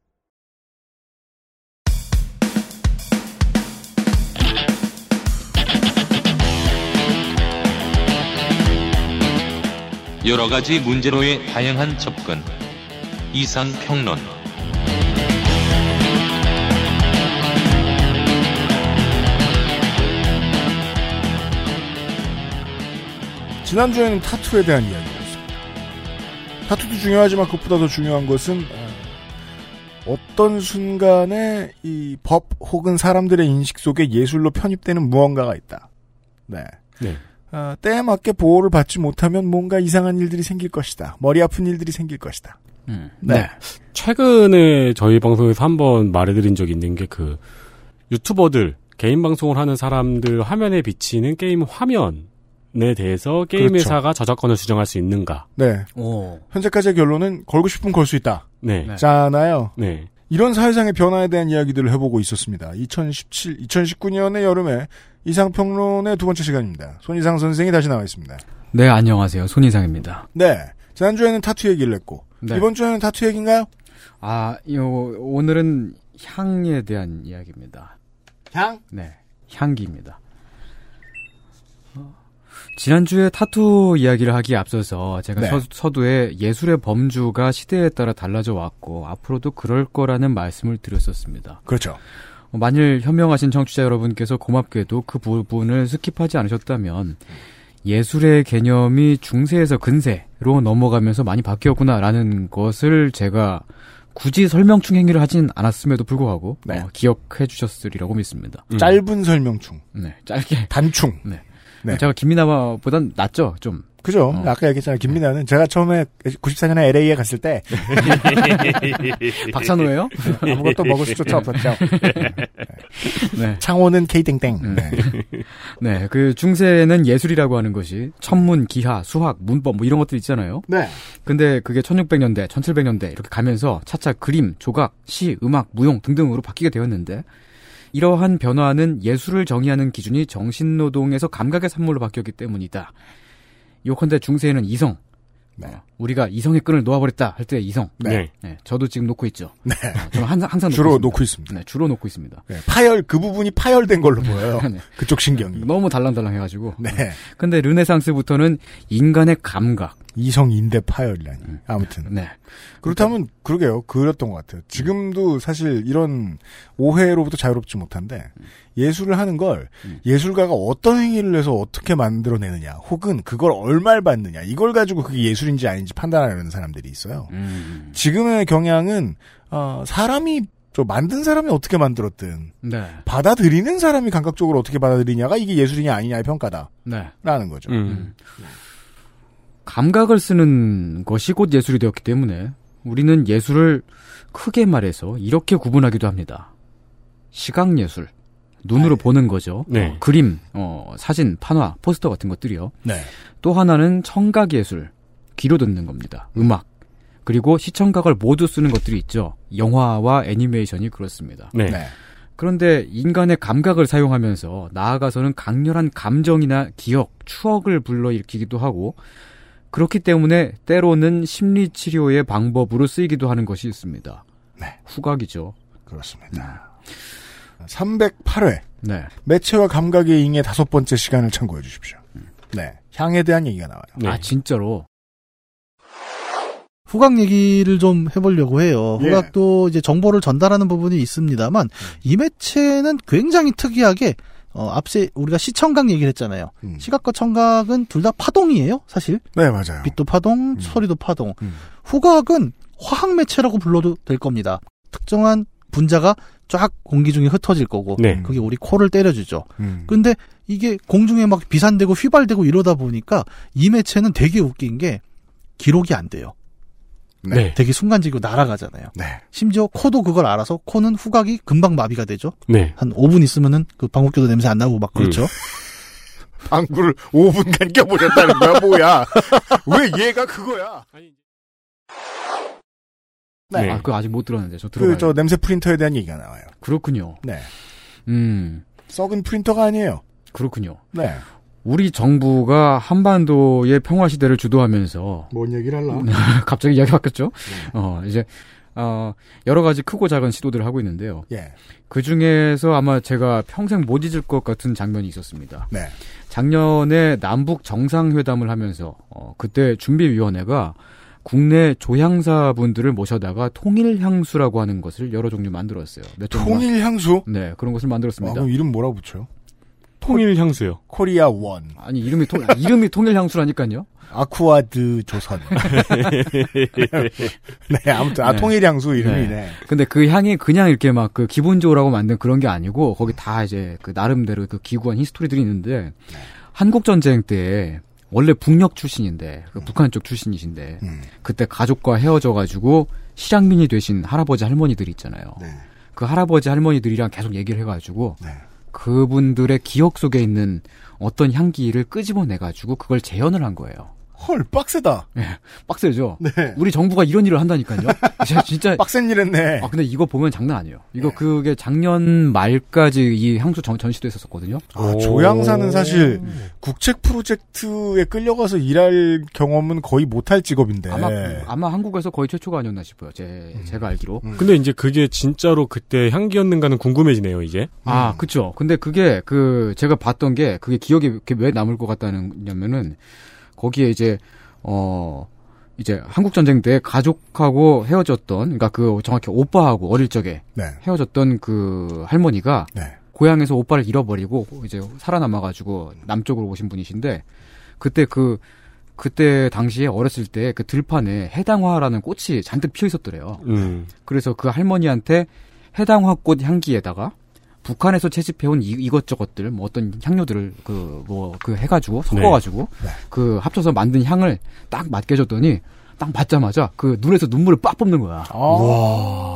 여러 가지 문제로의 다양한 접근. 이상 평론. 지난주에는 타투에 대한 이야기였습니다. 타투도 중요하지만 그것보다 더 중요한 것은 어, 어떤 순간에 이 법 혹은 사람들의 인식 속에 예술로 편입되는 무언가가 있다. 네. 네. 아, 때에 맞게 보호를 받지 못하면 뭔가 이상한 일들이 생길 것이다. 머리 아픈 일들이 생길 것이다. 네. 최근에 저희 방송에서 한번 말해드린 적이 있는 게 그 유튜버들 개인 방송을 하는 사람들 화면에 비치는 게임 화면에 대해서 게임 그렇죠. 회사가 저작권을 주장할 수 있는가? 네. 현재까지의 결론은 걸고 싶으면 걸 수 있다. 네. 잖아요. 네. 이런 사회상의 변화에 대한 이야기들을 해보고 있었습니다. 2017, 2019년의 여름에 이상평론의 두 번째 시간입니다. 손이상 선생이 다시 나와 있습니다. 네, 안녕하세요. 손희상입니다. 네. 지난주에는 타투 얘기를 했고, 네. 이번 주에는 타투 얘기인가요? 아, 요, 오늘은 향에 대한 이야기입니다. 향? 네, 향기입니다. 어, 지난주에 타투 이야기를 하기에 앞서서 제가 네. 서, 서두에 예술의 범주가 시대에 따라 달라져 왔고 앞으로도 그럴 거라는 말씀을 드렸었습니다. 그렇죠. 어, 만일 현명하신 청취자 여러분께서 고맙게도 그 부분을 skip하지 않으셨다면 예술의 개념이 중세에서 근세로 넘어가면서 많이 바뀌었구나라는 것을 제가 굳이 설명충 행위를 하진 않았음에도 불구하고 어, 기억해 주셨으리라고 믿습니다. 짧은 설명충. 네, 짧게 단충. 네. 네. 제가 김미나보단 낫죠, 좀. 그죠. 어. 아까 얘기했잖아요. 김민아는 제가 처음에 94년에 LA에 갔을 때 박찬호예요? 아무것도 먹을 수조차 없었죠. 네. 창호는 K땡땡. 네. 네, 그 중세는 예술이라고 하는 것이 천문, 기하, 수학, 문법 뭐 이런 것들 있잖아요. 네. 근데 그게 1600년대, 1700년대 이렇게 가면서 차차 그림, 조각, 시, 음악, 무용 등등으로 바뀌게 되었는데 이러한 변화는 예술을 정의하는 기준이 정신노동에서 감각의 산물로 바뀌었기 때문이다. 요컨대 중세에는 이성. 어, 우리가 이성의 끈을 놓아버렸다 할 때 이성. 네. 저도 지금 놓고 있죠. 네. 어, 저는 항상, 항상 주로 놓고 놓고 있습니다. 네, 주로 놓고 있습니다. 네, 파열 그 부분이 파열된 걸로 보여요. 네. 그쪽 신경이. 너무 달랑달랑 해가지고. 네. 근데 르네상스부터는 인간의 감각. 이성 인대 파열이라니. 아무튼. 네. 그렇다면 그러게요. 그랬던 것 같아요. 지금도 사실 이런 오해로부터 자유롭지 못한데 예술을 하는 걸 예술가가 어떤 행위를 해서 어떻게 만들어내느냐, 혹은 그걸 얼마를 받느냐 이걸 가지고 그게 예술인지 아닌지 판단하려는 사람들이 있어요. 음. 지금의 경향은 어, 사람이 저 만든 사람이 어떻게 만들었든 네. 받아들이는 사람이 감각적으로 어떻게 받아들이냐가 이게 예술이냐 아니냐의 평가다라는 네. 거죠. 음. 감각을 쓰는 것이 곧 예술이 되었기 때문에 우리는 예술을 크게 말해서 이렇게 구분하기도 합니다. 시각 예술. 눈으로 보는 거죠. 네. 어, 그림, 어, 사진, 판화, 포스터 같은 것들이요. 네. 또 하나는 청각 예술. 귀로 듣는 겁니다. 음악. 그리고 시청각을 모두 쓰는 것들이 있죠. 영화와 애니메이션이 그렇습니다. 네. 그런데 인간의 감각을 사용하면서 나아가서는 강렬한 감정이나 기억, 추억을 불러일으키기도 하고 그렇기 때문에 때로는 심리 치료의 방법으로 쓰이기도 하는 것이 있습니다. 네. 후각이죠. 그렇습니다. 308회. 네. 매체와 감각의 잉의 다섯 번째 시간을 참고해 주십시오. 네. 향에 대한 얘기가 나와요. 아, 진짜로? 후각 얘기를 좀 해보려고 해요. 예. 후각도 이제 정보를 전달하는 부분이 있습니다만 이 매체는 굉장히 특이하게 어, 앞세 우리가 시청각 얘기를 했잖아요. 시각과 청각은 둘 다 파동이에요, 사실. 네, 맞아요. 빛도 파동, 소리도 파동. 후각은 화학 매체라고 불러도 될 겁니다. 특정한 분자가 쫙 공기 중에 흩어질 거고, 네. 그게 우리 코를 때려주죠. 음. 근데 이게 공중에 막 비산되고 휘발되고 이러다 보니까 이 매체는 되게 웃긴 게 기록이 안 돼요. 네. 되게 순간적이고 날아가잖아요. 네. 심지어 코도 그걸 알아서 코는 후각이 금방 마비가 되죠. 네. 한 5분 있으면은 그 방귀뀌어도 냄새 안 나고 막 그렇죠. 방구를 5분간 껴보셨다는 거야, 뭐야? 왜 얘가 그거야? 네. 네. 아, 그거 아직 못 들었는데 저. 그, 저, 냄새 프린터에 대한 얘기가 나와요. 그렇군요. 네. 음. 썩은 프린터가 아니에요. 그렇군요. 네. 우리 정부가 한반도의 평화 시대를 주도하면서 뭔 얘기를 할라? 갑자기 이야기 바뀌었죠. 어 이제 어 여러 가지 크고 작은 시도들을 하고 있는데요. 예. 그 중에서 아마 제가 평생 못 잊을 것 같은 장면이 있었습니다. 네. 작년에 남북 정상회담을 하면서 어, 그때 준비위원회가 국내 조향사 분들을 모셔다가 통일향수라고 하는 것을 여러 종류 만들었어요. 통일향수? 네, 그런 것을 만들었습니다. 아, 그럼 이름 뭐라고 붙여요? 통일 향수요. Korea One. 아니 이름이 통 이름이 통일 향수라니까요. Aqua de 조선. 네, 아무튼 아 네. 통일 향수 이름이네. 네. 근데 그 향이 그냥 이렇게 막 그 기본적으로 만든 그런 게 아니고 거기 다 이제 그 나름대로 그 기구한 history들이 있는데 한국 전쟁 때 원래 북녘 출신인데 그 북한 쪽 출신이신데 그때 가족과 헤어져 가지고 실향민이 되신 할아버지 할머니들 있잖아요. 그 할아버지 할머니들이랑 계속 얘기를 해가지고 그분들의 기억 속에 있는 어떤 향기를 끄집어내 가지고 그걸 재현을 한 거예요. 헐, 빡세다. 예, 빡세죠. 네. 우리 정부가 이런 일을 한다니까요. 진짜, 진짜 빡센 일 했네. 아 근데 이거 보면 장난 아니에요. 이거 그게 작년 말까지 이 향수 전, 전시도 했었거든요. 아, 조향사는 사실 국책 프로젝트에 끌려가서 일할 경험은 거의 못할 직업인데. 아마 아마 한국에서 거의 최초가 아니었나 싶어요. 제 제가 알기로. 근데 이제 그게 진짜로 그때 향기였는가는 궁금해지네요, 이제. 아, 그쵸. 근데 그게, 그, 제가 봤던 게, 그게 기억에 왜 남을 것 같다냐면은, 거기에 이제, 어, 이제 한국 전쟁 때 가족하고 헤어졌던, 그러니까 그 정확히 오빠하고 어릴 적에 네. 헤어졌던 그 할머니가, 네. 고향에서 오빠를 잃어버리고, 이제 살아남아 가지고 남쪽으로 오신 분이신데, 그때 그, 그때 당시에 어렸을 때 그 들판에 해당화라는 꽃이 잔뜩 피어 있었더래요. 음. 그래서 그 할머니한테 해당화 꽃 향기에다가 북한에서 채집해온 이, 이것저것들 뭐 어떤 향료들을 그 뭐그 해가지고 섞어가지고 그 합쳐서 만든 향을 딱 맡게 줬더니 딱 맡자마자 그 눈에서 눈물을 빡 뽑는 거야.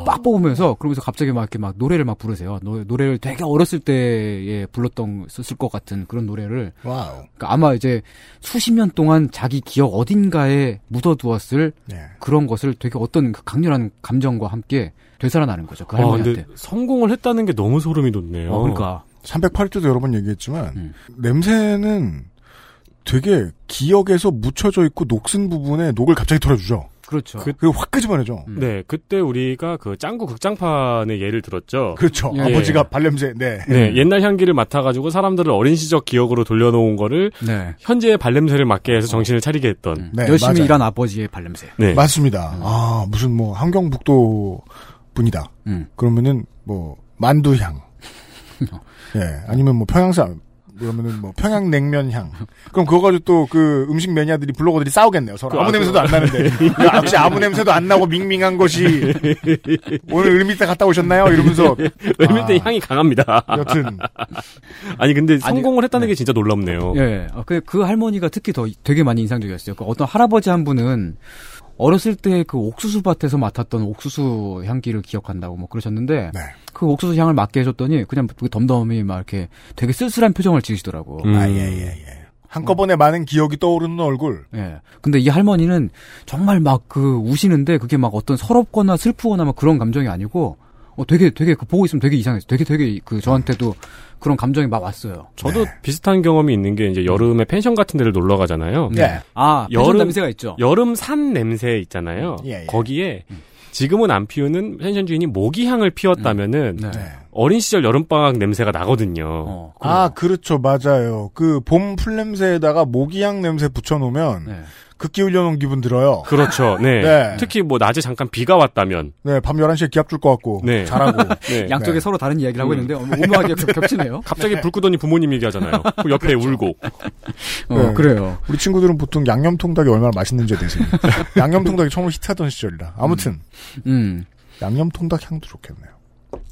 빡 뽑으면서 그러면서 갑자기 막 이렇게 막 노래를 막 부르세요. 노, 노래를 되게 어렸을 때에 불렀던 썼을 것 같은 그런 노래를. Wow. 그러니까 아마 이제 수십 년 동안 자기 기억 어딘가에 묻어두었을 네. 그런 것을 되게 어떤 그 강렬한 감정과 함께 되살아나는 거죠. 그 아, 할머니한테. 근데 성공을 했다는 게 너무 소름이 돋네요. 어, 그러니까. 308조도 여러 번 얘기했지만 음. 냄새는 되게 기억에서 묻혀져 있고 녹슨 부분에 녹을 갑자기 털어주죠. 그렇죠. 그, 그리고 확 끄집어내죠. 네, 그때 우리가 그 짱구 극장판의 예를 들었죠. 그렇죠. 예. 아버지가 발냄새. 네. 네, 옛날 향기를 맡아가지고 사람들을 어린 시적 기억으로 돌려놓은 거를 네. 현재의 발냄새를 맡게 해서 정신을 차리게 했던. 네, 열심히 맞아요. 일한 아버지의 발냄새. 네. 맞습니다. 아 무슨 뭐 함경북도 분이다. 음. 그러면은 뭐 만두향. 예, 아니면 뭐 평양사 그러면은 뭐 평양 냉면 향. 그럼 그거 가지고 또 그 음식 매니아들이 블로거들이 싸우겠네요. 서로 그, 아무 아, 냄새도 안 나는데. 야, 역시 아무 냄새도 안 나고 밍밍한 것이 오늘 을밑에 갔다 오셨나요? 이러면서 을밑에 아, 향이 강합니다. 여튼 아니 근데 성공을 했다는 게 진짜 놀랍네요. 예. 아, 그, 그 할머니가 특히 더 되게 많이 인상적이었어요. 그 어떤 할아버지 한 분은 어렸을 때 그 옥수수 밭에서 맡았던 옥수수 향기를 기억한다고 뭐 그러셨는데 네. 그 옥수수 향을 맡게 해줬더니 그냥 그 덤덤히 막 이렇게 되게 쓸쓸한 표정을 지으시더라고. 음. 아, 예, 예, 예. 한꺼번에 많은 기억이 떠오르는 얼굴. 예. 근데 이 할머니는 정말 막 그 우시는데 그게 막 어떤 서럽거나 슬프거나 막 그런 감정이 아니고 어 되게 되게 그 보고 있으면 되게 이상했어요. 되게 되게 그 저한테도 그런 감정이 막 왔어요. 저도 비슷한 경험이 있는 게 이제 여름에 펜션 같은 데를 놀러 가잖아요. 네. 아, 펜션 냄새가 있죠. 여름 산 냄새 있잖아요. 예, 예. 거기에 지금은 안 피우는 펜션 주인이 모기향을 피웠다면은 네. 어린 시절 여름방학 냄새가 나거든요. 어, 아, 그렇죠. 맞아요. 그 봄 풀냄새에다가 모기향 냄새 붙여놓으면 네. 극기 흘려놓은 기분 들어요. 그렇죠. 네. 네. 특히 뭐 낮에 잠깐 비가 왔다면 네, 밤 11시에 기합 줄 것 같고. 네. 잘하고. 네. 양쪽에 네. 서로 다른 이야기를 하고 음. 있는데 어, 오묘하게 겹- 겹치네요. 갑자기 불 끄더니 부모님 얘기하잖아요. 그 옆에 울고. 어, 네. 그래요. 우리 친구들은 보통 양념통닭이 얼마나 맛있는지에 대해서. 양념통닭이 처음 히트하던 시절이라. 아무튼, 음. 양념통닭 향도 좋겠네요.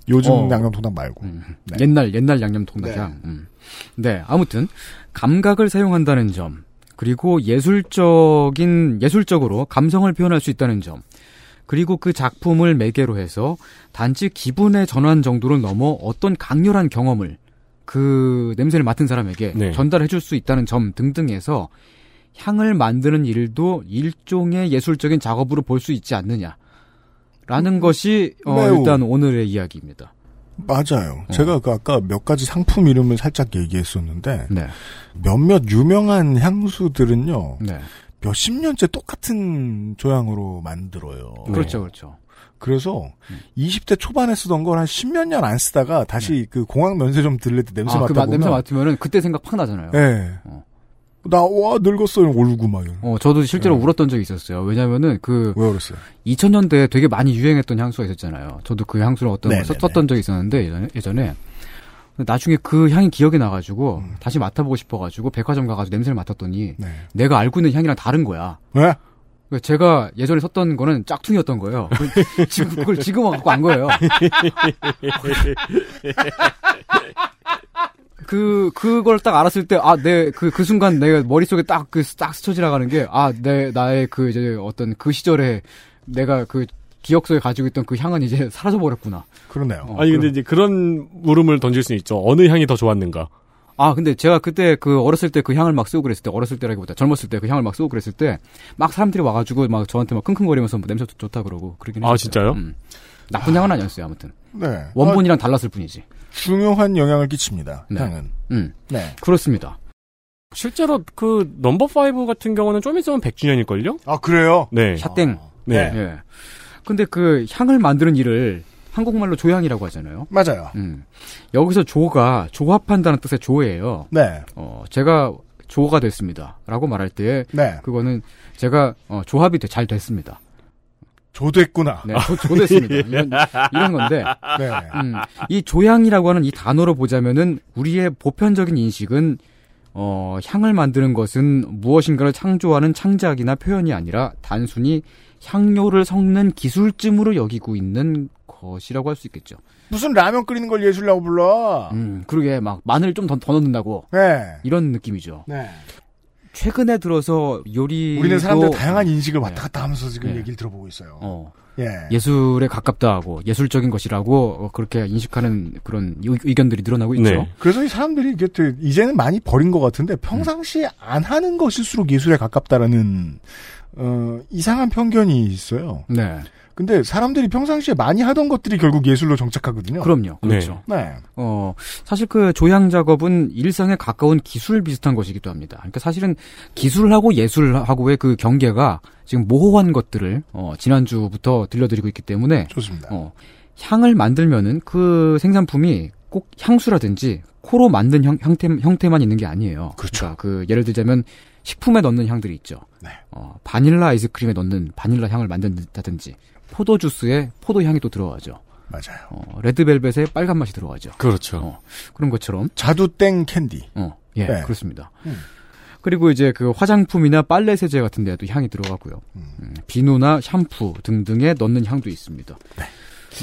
요즘 어. 양념통닭 말고. 음. 네. 옛날 옛날 양념 통닭향. 음. 네, 아무튼 감각을 사용한다는 점, 그리고 예술적인 예술적으로 감성을 표현할 수 있다는 점, 그리고 그 작품을 매개로 해서 단지 기분의 전환 정도를 넘어 어떤 강렬한 경험을 그 냄새를 맡은 사람에게 네. 전달해 줄 수 있다는 점 등등에서 향을 만드는 일도 일종의 예술적인 작업으로 볼 수 있지 않느냐. 라는 것이 어. 일단 오늘의 이야기입니다. 맞아요. 어. 제가 그 아까 몇 가지 상품 이름을 살짝 얘기했었는데, 네. 몇몇 유명한 향수들은요, 네. 몇십 년째 똑같은 조향으로 만들어요. 그렇죠, 그렇죠. 그래서 20대 초반에 쓰던 걸한 10몇 년 안 쓰다가 다시 그 공항 면세점 들릴 때 냄새 아, 그 맡다 마- 보면 냄새 맡으면은 그때 생각 팍 나잖아요. 예. 어. 나, 와, 늙었어 요. 울고 막. 이런. 어, 저도 실제로 네. 울었던 적이 있었어요. 왜냐면은 그왜 그랬어요? 2000년대에 되게 많이 유행했던 향수가 있었잖아요. 저도 그 향수를 어떤 걸 네네네. 썼- 썼던 적이 있었는데 예전에, 예전에 나중에 그 향이 기억이 나가지고 음. 다시 맡아보고 싶어가지고 백화점 가가지고 냄새를 맡았더니 네. 내가 알고 있는 향이랑 다른 거야. 왜? 그 제가 예전에 썼던 거는 짝퉁이었던 거예요. 그- 지금 그걸 지금 와갖고 안 거예요. 그, 그걸 딱 알았을 때, 아, 내, 그, 그 순간 내가 머릿속에 딱, 그, 딱 스쳐 지나가는 게, 아, 내, 나의 그, 이제 어떤 그 시절에 내가 그, 기억 속에 가지고 있던 그 향은 이제 사라져 버렸구나. 그러네요. 어, 아니 근데 그럼- 이제 그런 물음을 던질 수 있죠. 어느 향이 더 좋았는가? 아, 근데 제가 그때 그 어렸을 때 그 향을 막 쓰고 그랬을 때, 어렸을 때라기보다 젊었을 때 그 향을 막 쓰고 그랬을 때, 막 사람들이 와가지고 막 저한테 막 킁킁거리면서 뭐 냄새 좋다 그러고 그러긴 아, 했어요. 진짜요? 음. 나쁜 향은 아니었어요, 아무튼. 네. 원본이랑 달랐을 뿐이지. 중요한 영향을 끼칩니다. 네. 향은. 음. 네. 그렇습니다. 실제로 그 넘버 5 같은 경우는 좀 있으면 100주년일걸요? 아, 그래요? 네. 샷땡. 네. 예. 근데 그 향을 만드는 일을 한국말로 조향이라고 하잖아요. 맞아요. 음. 여기서 조가 조합한다는 뜻의 조예요. 네. 어, 제가 조가 됐습니다. 라고 말할 때 네. 그거는 제가 어, 조합이 돼- 잘 됐습니다. 조됐구나. 네, 조, 조됐습니다. 이런, 이런 건데 네. 음, 이 조향이라고 하는 이 단어로 보자면은 우리의 보편적인 인식은 어, 향을 만드는 것은 무엇인가를 창조하는 창작이나 표현이 아니라 단순히 향료를 섞는 기술쯤으로 여기고 있는 것이라고 할 수 있겠죠. 무슨 라면 끓이는 걸 예술이라고 불러? 음, 그러게 막 마늘 좀 더 넣는다고 네. 이런 느낌이죠. 네. 최근에 들어서 요리 우리는 사람들 다양한 인식을 왔다 갔다 하면서 지금 네. 얘기를 들어보고 있어요. 어. 예. 예술에 가깝다 하고 예술적인 것이라고 어, 그렇게 인식하는 그런 의- 의견들이 늘어나고 있죠. 네. 그래서 이 사람들이 이제는 많이 버린 것 같은데 평상시에 안 하는 것일수록 예술에 가깝다라는 어, 이상한 편견이 있어요. 네. 근데 사람들이 평상시에 많이 하던 것들이 결국 예술로 정착하거든요. 그럼요. 그렇죠. 네. 어, 사실 그 조향 작업은 일상에 가까운 기술 비슷한 것이기도 합니다. 그러니까 사실은 기술하고 예술하고의 그 경계가 지금 모호한 것들을 어, 지난주부터 들려드리고 있기 때문에 좋습니다. 어, 향을 만들면은 그 생산품이 꼭 향수라든지 코로 만든 형, 형태, 형태만 있는 게 아니에요. 그렇죠. 그 예를 들자면 식품에 넣는 향들이 있죠. 네. 어, 바닐라 아이스크림에 넣는 바닐라 향을 만든다든지 포도 주스에 포도 향이 또 들어가죠. 맞아요. 어, 레드벨벳에 빨간 맛이 들어가죠. 그렇죠. 어, 그런 것처럼 자두땡 캔디. 어, 예, 네. 그렇습니다. 음. 그리고 이제 그 화장품이나 빨래 세제 같은 데도 향이 들어가고요. 음, 비누나 샴푸 등등에 넣는 향도 있습니다.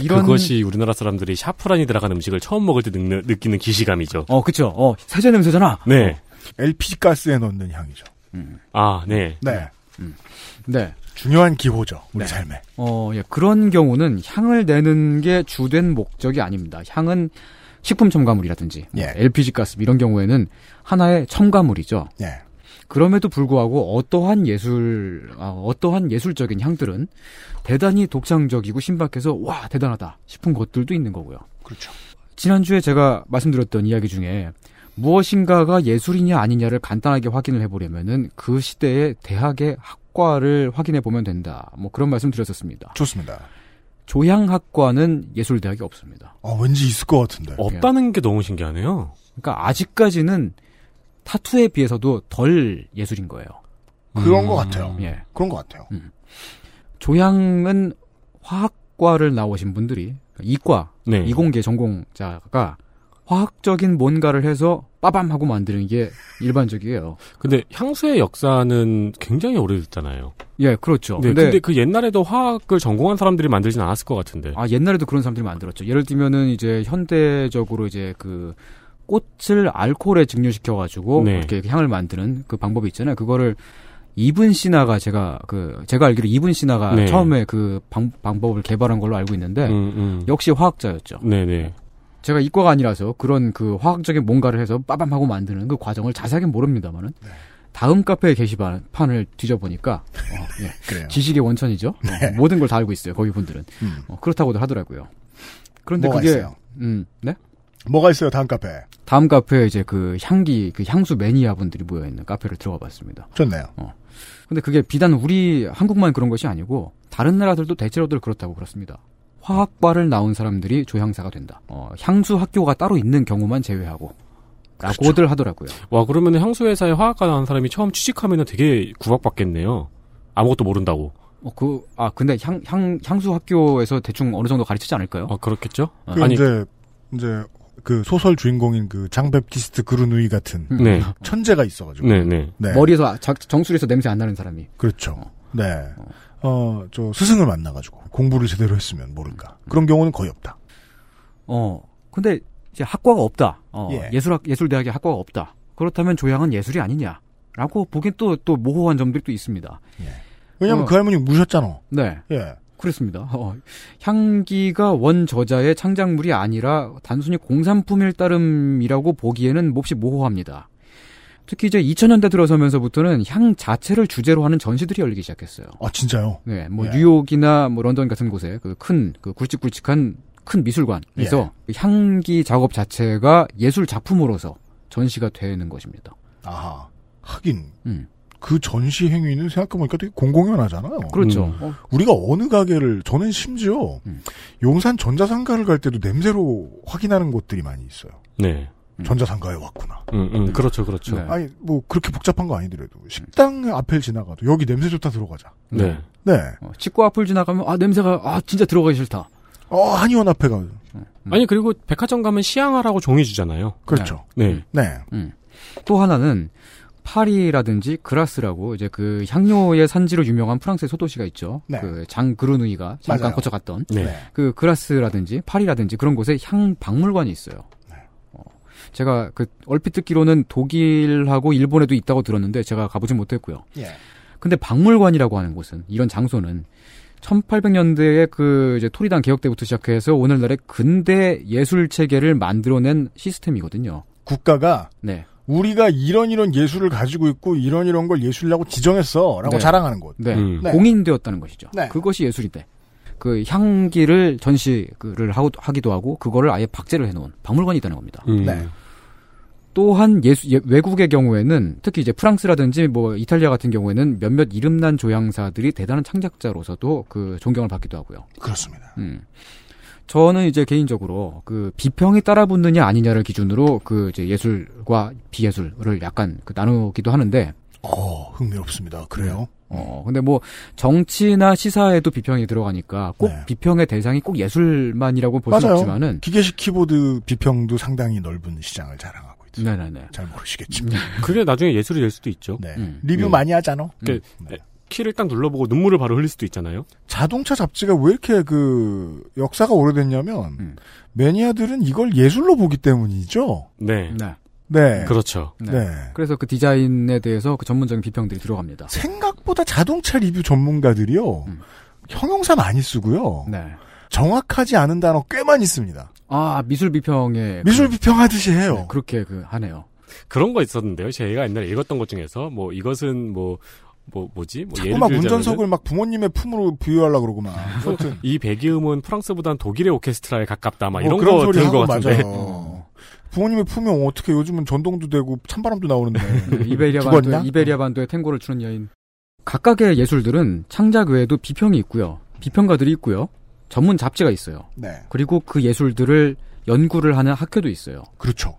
이런 그것이 우리나라 사람들이 샤프란이 들어간 음식을 처음 먹을 때 느끼는, 느끼는 기시감이죠. 어, 그쵸. 어, 세제 냄새잖아. 네. LPG 가스에 넣는 향이죠. 아, 네. 네. 네. 중요한 기호죠. 우리 네. 삶에. 어, 예, 그런 경우는 향을 내는 게 주된 목적이 아닙니다. 향은 식품 첨가물이라든지 뭐 예. LPG 가스 이런 경우에는 하나의 첨가물이죠. 예. 그럼에도 불구하고 어떠한 예술 아, 어떠한 예술적인 향들은 대단히 독창적이고 신박해서 와 대단하다 싶은 것들도 있는 거고요. 그렇죠. 지난주에 제가 말씀드렸던 이야기 중에 무엇인가가 예술이냐 아니냐를 간단하게 확인을 해보려면은 그 시대의 대학의 학 과를 확인해 보면 된다. 뭐 그런 말씀 드렸었습니다. 좋습니다. 조향학과는 예술대학이 없습니다. 어, 왠지 있을 것 같은데. 없다는 게 너무 신기하네요. 그러니까 아직까지는 타투에 비해서도 덜 예술인 거예요. 그런 것 같아요. 예. 그런 것 같아요. 조향은 화학과를 나오신 분들이 그러니까 이과 네. 이공계 전공자가 화학적인 뭔가를 해서 빠밤 하고 만드는 게 일반적이에요. 근데 향수의 역사는 굉장히 오래됐잖아요. 예, 그렇죠. 네, 근데, 근데, 그 옛날에도 화학을 전공한 사람들이 만들진 않았을 것 같은데. 아 옛날에도 그런 사람들이 만들었죠. 예를 들면은 이제 현대적으로 이제 그 꽃을 알코올에 증류시켜 가지고 네. 이렇게 향을 만드는 그 방법이 있잖아요. 그거를 이분 시나가 제가 그 제가 알기로 이분 시나가 네. 처음에 그 방, 방법을 개발한 걸로 알고 있는데 음, 음. 역시 화학자였죠. 네네. 제가 이과가 아니라서 그런 그 화학적인 뭔가를 해서 빠밤 하고 만드는 그 과정을 자세하게 모릅니다만은 네. 다음 카페 게시판을 뒤져보니까 어, 예. 지식의 원천이죠. 어, 네. 모든 걸 다 알고 있어요. 거기 분들은 음. 어, 그렇다고들 하더라고요. 그런데 뭐가 그게 있어요? 음, 네? 뭐가 있어요, 다음 카페? 다음 카페에 이제 그 향기 그 향수 매니아 분들이 모여 있는 카페를 들어가 봤습니다. 좋네요. 어. 근데 그게 비단 우리 한국만 그런 것이 아니고 다른 나라들도 대체로들 그렇다고 그렇습니다. 화학과를 나온 사람들이 조향사가 된다. 어, 향수 학교가 따로 있는 경우만 제외하고 라고들 하더라고요. 와, 그러면 향수회사에 화학과 나온 사람이 처음 취직하면 되게 구박받겠네요. 아무것도 모른다고. 어, 그, 아, 근데 향, 향, 향수 학교에서 대충 어느 정도 가르치지 않을까요? 아, 그렇겠죠? 어, 그 아니, 이제 이제 그 소설 주인공인 그 장베프티스트 그루누이 같은 네. 천재가 있어가지고. 네 네. 네. 머리에서 자- 정수리에서 냄새 안 나는 사람이. 그렇죠. 네. 어, 저 스승을 만나가지고 공부를 제대로 했으면 모를까. 그런 경우는 거의 없다. 어, 근데 이제 학과가 없다. 어, 예. 예. 술학 예술대학에 학과가 없다. 그렇다면 조향은 예술이 아니냐? 라고 보기엔 또, 또 모호한 점들이 또 있습니다. 왜냐면 어. 그 할머니 무셨잖아. 네. 예. 그렇습니다. 어, 향기가 원 저자의 창작물이 아니라 단순히 공산품일 따름이라고 보기에는 몹시 모호합니다. 특히 이제 2000년대 들어서면서부터는 향 자체를 주제로 하는 전시들이 열리기 시작했어요. 아 진짜요? 네, 뭐 예. 뉴욕이나 뭐 런던 같은 곳에 그 큰그 굵직굵직한 큰 미술관에서 예. 향기 작업 자체가 예술 작품으로서 전시가 되는 것입니다. 아하. 하긴 음. 그 전시 행위는 생각해보니까 되게 공공연하잖아요. 그렇죠. 음. 어. 우리가 어느 가게를 저는 심지어 용산 전자상가를 갈 때도 냄새로 확인하는 곳들이 많이 있어요. 네. 전자상가에 왔구나. 음, 음, 그렇죠, 그렇죠. 네. 아니 뭐 그렇게 복잡한 거 아니더라도 식당 앞을 지나가도 여기 냄새 좋다 들어가자. 네. 네. 어, 치과 앞을 지나가면 아 냄새가 아 진짜 들어가기 싫다. 어 한의원 앞에 가. 아니 그리고 백화점 가면 시향하라고 종이 주잖아요. 그렇죠. 네. 네. 음. 또 하나는 파리라든지 그라스라고 이제 그 향료의 산지로 유명한 프랑스의 소도시가 있죠. 네. 그장 그르누이가 잠깐 맞아요. 거쳐갔던 네. 그 그라스라든지 파리라든지 그런 곳에 향 박물관이 있어요. 네. 어, 제가 그 얼핏 듣기로는 독일하고 일본에도 있다고 들었는데 제가 가보진 못했고요. 예. 근데 박물관이라고 하는 곳은 이런 장소는 1800년대에 그 이제 토리당 개혁 때부터 시작해서 오늘날의 근대 예술 체계를 만들어낸 시스템이거든요. 국가가 네. 우리가 이런 이런 예술을 가지고 있고 이런 이런 걸 예술이라고 지정했어라고 네. 자랑하는 곳. 네. 음. 네. 공인되었다는 것이죠. 네. 그것이 예술인데. 그 향기를 전시를 하고, 하기도 하고 그거를 아예 박제를 해놓은 박물관이 있다는 겁니다. 음. 네. 또한 예수, 예- 외국의 경우에는 특히 이제 프랑스라든지 뭐 이탈리아 같은 경우에는 몇몇 이름난 조향사들이 대단한 창작자로서도 그 존경을 받기도 하고요. 그렇습니다. 음. 저는 이제 개인적으로 그 비평이 따라 붙느냐 아니냐를 기준으로 그 이제 예술과 비예술을 약간 그 나누기도 하는데 어 흥미롭습니다. 그래요? 어, 근데 뭐, 정치나 시사에도 비평이 들어가니까 꼭 네. 비평의 대상이 꼭 예술만이라고 볼 수. 없지만은. 기계식 키보드 비평도 상당히 넓은 시장을 자랑하고 있죠. 네네네. 잘 모르시겠지만. 그게 나중에 예술이 될 수도 있죠. 네. 음. 리뷰 네. 많이 하잖아. 그 키를 딱 눌러보고 눈물을 바로 흘릴 수도 있잖아요. 자동차 잡지가 왜 이렇게 그 역사가 오래됐냐면 음. 매니아들은 이걸 예술로 보기 때문이죠. 네. 네. 네. 그렇죠. 네. 네. 그래서 그 디자인에 대해서 그 전문적인 비평들이 들어갑니다. 생각보다 자동차 리뷰 전문가들이요. 음. 형용사 많이 쓰고요. 네. 정확하지 않은 단어 꽤 많이 씁니다. 아, 미술 비평에. 미술 그- 비평하듯이 해요. 네, 그렇게 그, 하네요. 그런 거 있었는데요. 제가 옛날에 읽었던 것 중에서 뭐 이것은 뭐 뭐 뭐지? 뭐 자꾸 막 운전석을 막 부모님의 품으로 비유하려고 그러고 막. 아무튼 이 배기음은 프랑스보단 독일의 오케스트라에 가깝다. 막뭐 이런 그런 거 소리 들은 하고 것 같은데. 맞아요. 부모님의 품이 어떻게 요즘은 전동도 되고 찬바람도 나오는데 네, 이베리아? 반도에, 이베리아 반도에 탱고를 추는 여인. 각각의 예술들은 창작 외에도 비평이 있고요. 비평가들이 있고요. 전문 잡지가 있어요. 네. 그리고 그 예술들을 연구를 하는 학교도 있어요. 그렇죠.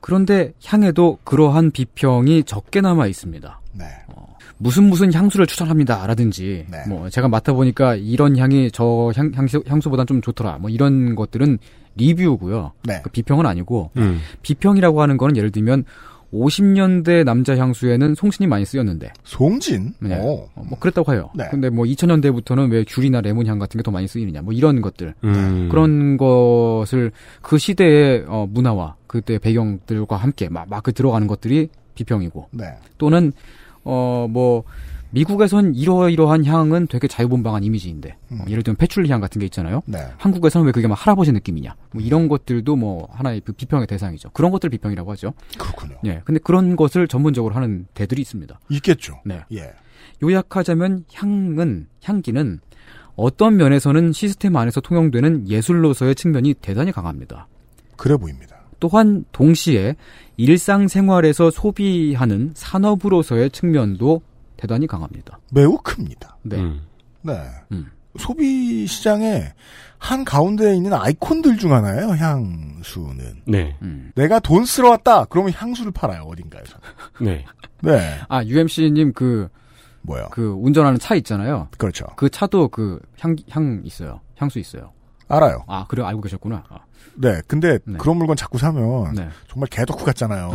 그런데 향에도 그러한 비평이 적게 남아 있습니다. 네. 무슨 무슨 향수를 추천합니다. 라든지, 네. 뭐, 제가 맡아 보니까 이런 향이 저 향, 향수, 향수보단 좀 좋더라. 뭐, 이런 것들은 리뷰고요. 네. 그 비평은 아니고, 음. 비평이라고 하는 거는 예를 들면, 50년대 남자 향수에는 송신이 많이 쓰였는데, 송진? 네. 오. 어, 뭐, 그랬다고 해요. 네. 근데 뭐, 2000년대부터는 왜 귤이나 레몬향 같은 게 더 많이 쓰이느냐. 뭐, 이런 것들. 음. 그런 것을 그 시대의 어, 문화와 그때 배경들과 함께 막, 막 그 들어가는 것들이 비평이고 네. 또는 어 뭐 미국에선 이러이러한 향은 되게 자유분방한 이미지인데 어, 예를 들면 패출리 향 같은 게 있잖아요. 네. 한국에서는 왜 그게 막 할아버지 느낌이냐. 뭐 이런 것들도 뭐 하나의 그 비평의 대상이죠. 그런 것들 비평이라고 하죠. 그렇군요. 예. 근데 그런 것을 전문적으로 하는 데들이 있습니다. 있겠죠. 네. 예. 요약하자면 향은 향기는 어떤 면에서는 시스템 안에서 통용되는 예술로서의 측면이 대단히 강합니다. 그래 보입니다. 또한 동시에 일상생활에서 소비하는 산업으로서의 측면도 대단히 강합니다. 매우 큽니다. 네. 음. 네. 음. 소비 시장에 한 가운데에 있는 아이콘들 중 하나예요. 향수는. 네. 음. 내가 돈 쓰러 왔다. 그러면 향수를 팔아요. 어딘가에서. 네. 네. 아, UMC님 그, 뭐요? 그 운전하는 차 있잖아요. 그렇죠. 그 차도 그 향, 향 있어요. 향수 있어요. 알아요. 아, 그래, 알고 계셨구나. 아, 네. 근데 네. 그런 물건 자꾸 사면 네. 정말 개덕후 같잖아요.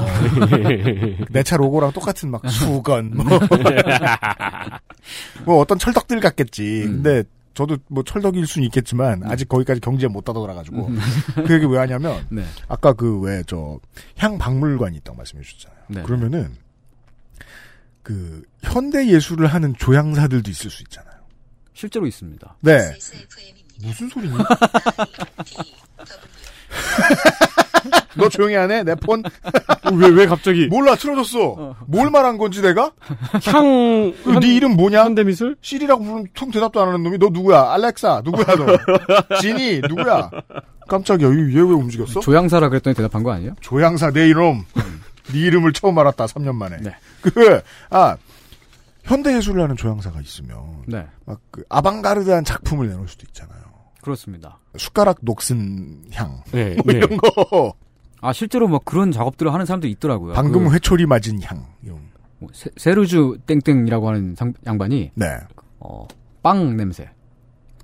내 차 로고랑 똑같은 막 수건 뭐, 뭐 어떤 철덕들 같겠지. 음. 근데 저도 뭐 철덕일 수는 있겠지만 아직 거기까지 경제에 못 다돌아가지고 그 얘기 왜 하냐면 네. 아까 그 왜 저 향 박물관이 있다고 말씀해 주셨잖아요. 네. 그러면은 그 현대 예술을 하는 조향사들도 있을 수 있잖아요. 실제로 있습니다. 네. 무슨 소리니? 너 조용히 하네? 내 폰? 왜, 왜 갑자기? 몰라, 틀어졌어. 뭘 말한 건지 내가? 향, 그네 이름 뭐냐? 현대미술? 시리라고 부르면 통 대답도 안 하는 놈이 너 누구야? 알렉사, 누구야, 너? 지니, 누구야? 깜짝이야, 얘 왜 움직였어? 조향사라 그랬더니 대답한 거 아니에요? 조향사 내 이름. 네 이름을 처음 알았다, 3년 만에. 그, 아, 현대예술이라는 조향사가 있으면. 네. 막그 아방가르드한 작품을 내놓을 수도 있잖아요. 그렇습니다. 숟가락 녹슨 향. 네, 뭐 이런 거. 아 실제로 뭐 그런 작업들을 하는 사람도 있더라고요. 방금 그 회초리 맞은 향. 이런. 뭐 세, 세르주 땡땡이라고 하는 상- 양반이 네. 어, 빵 냄새.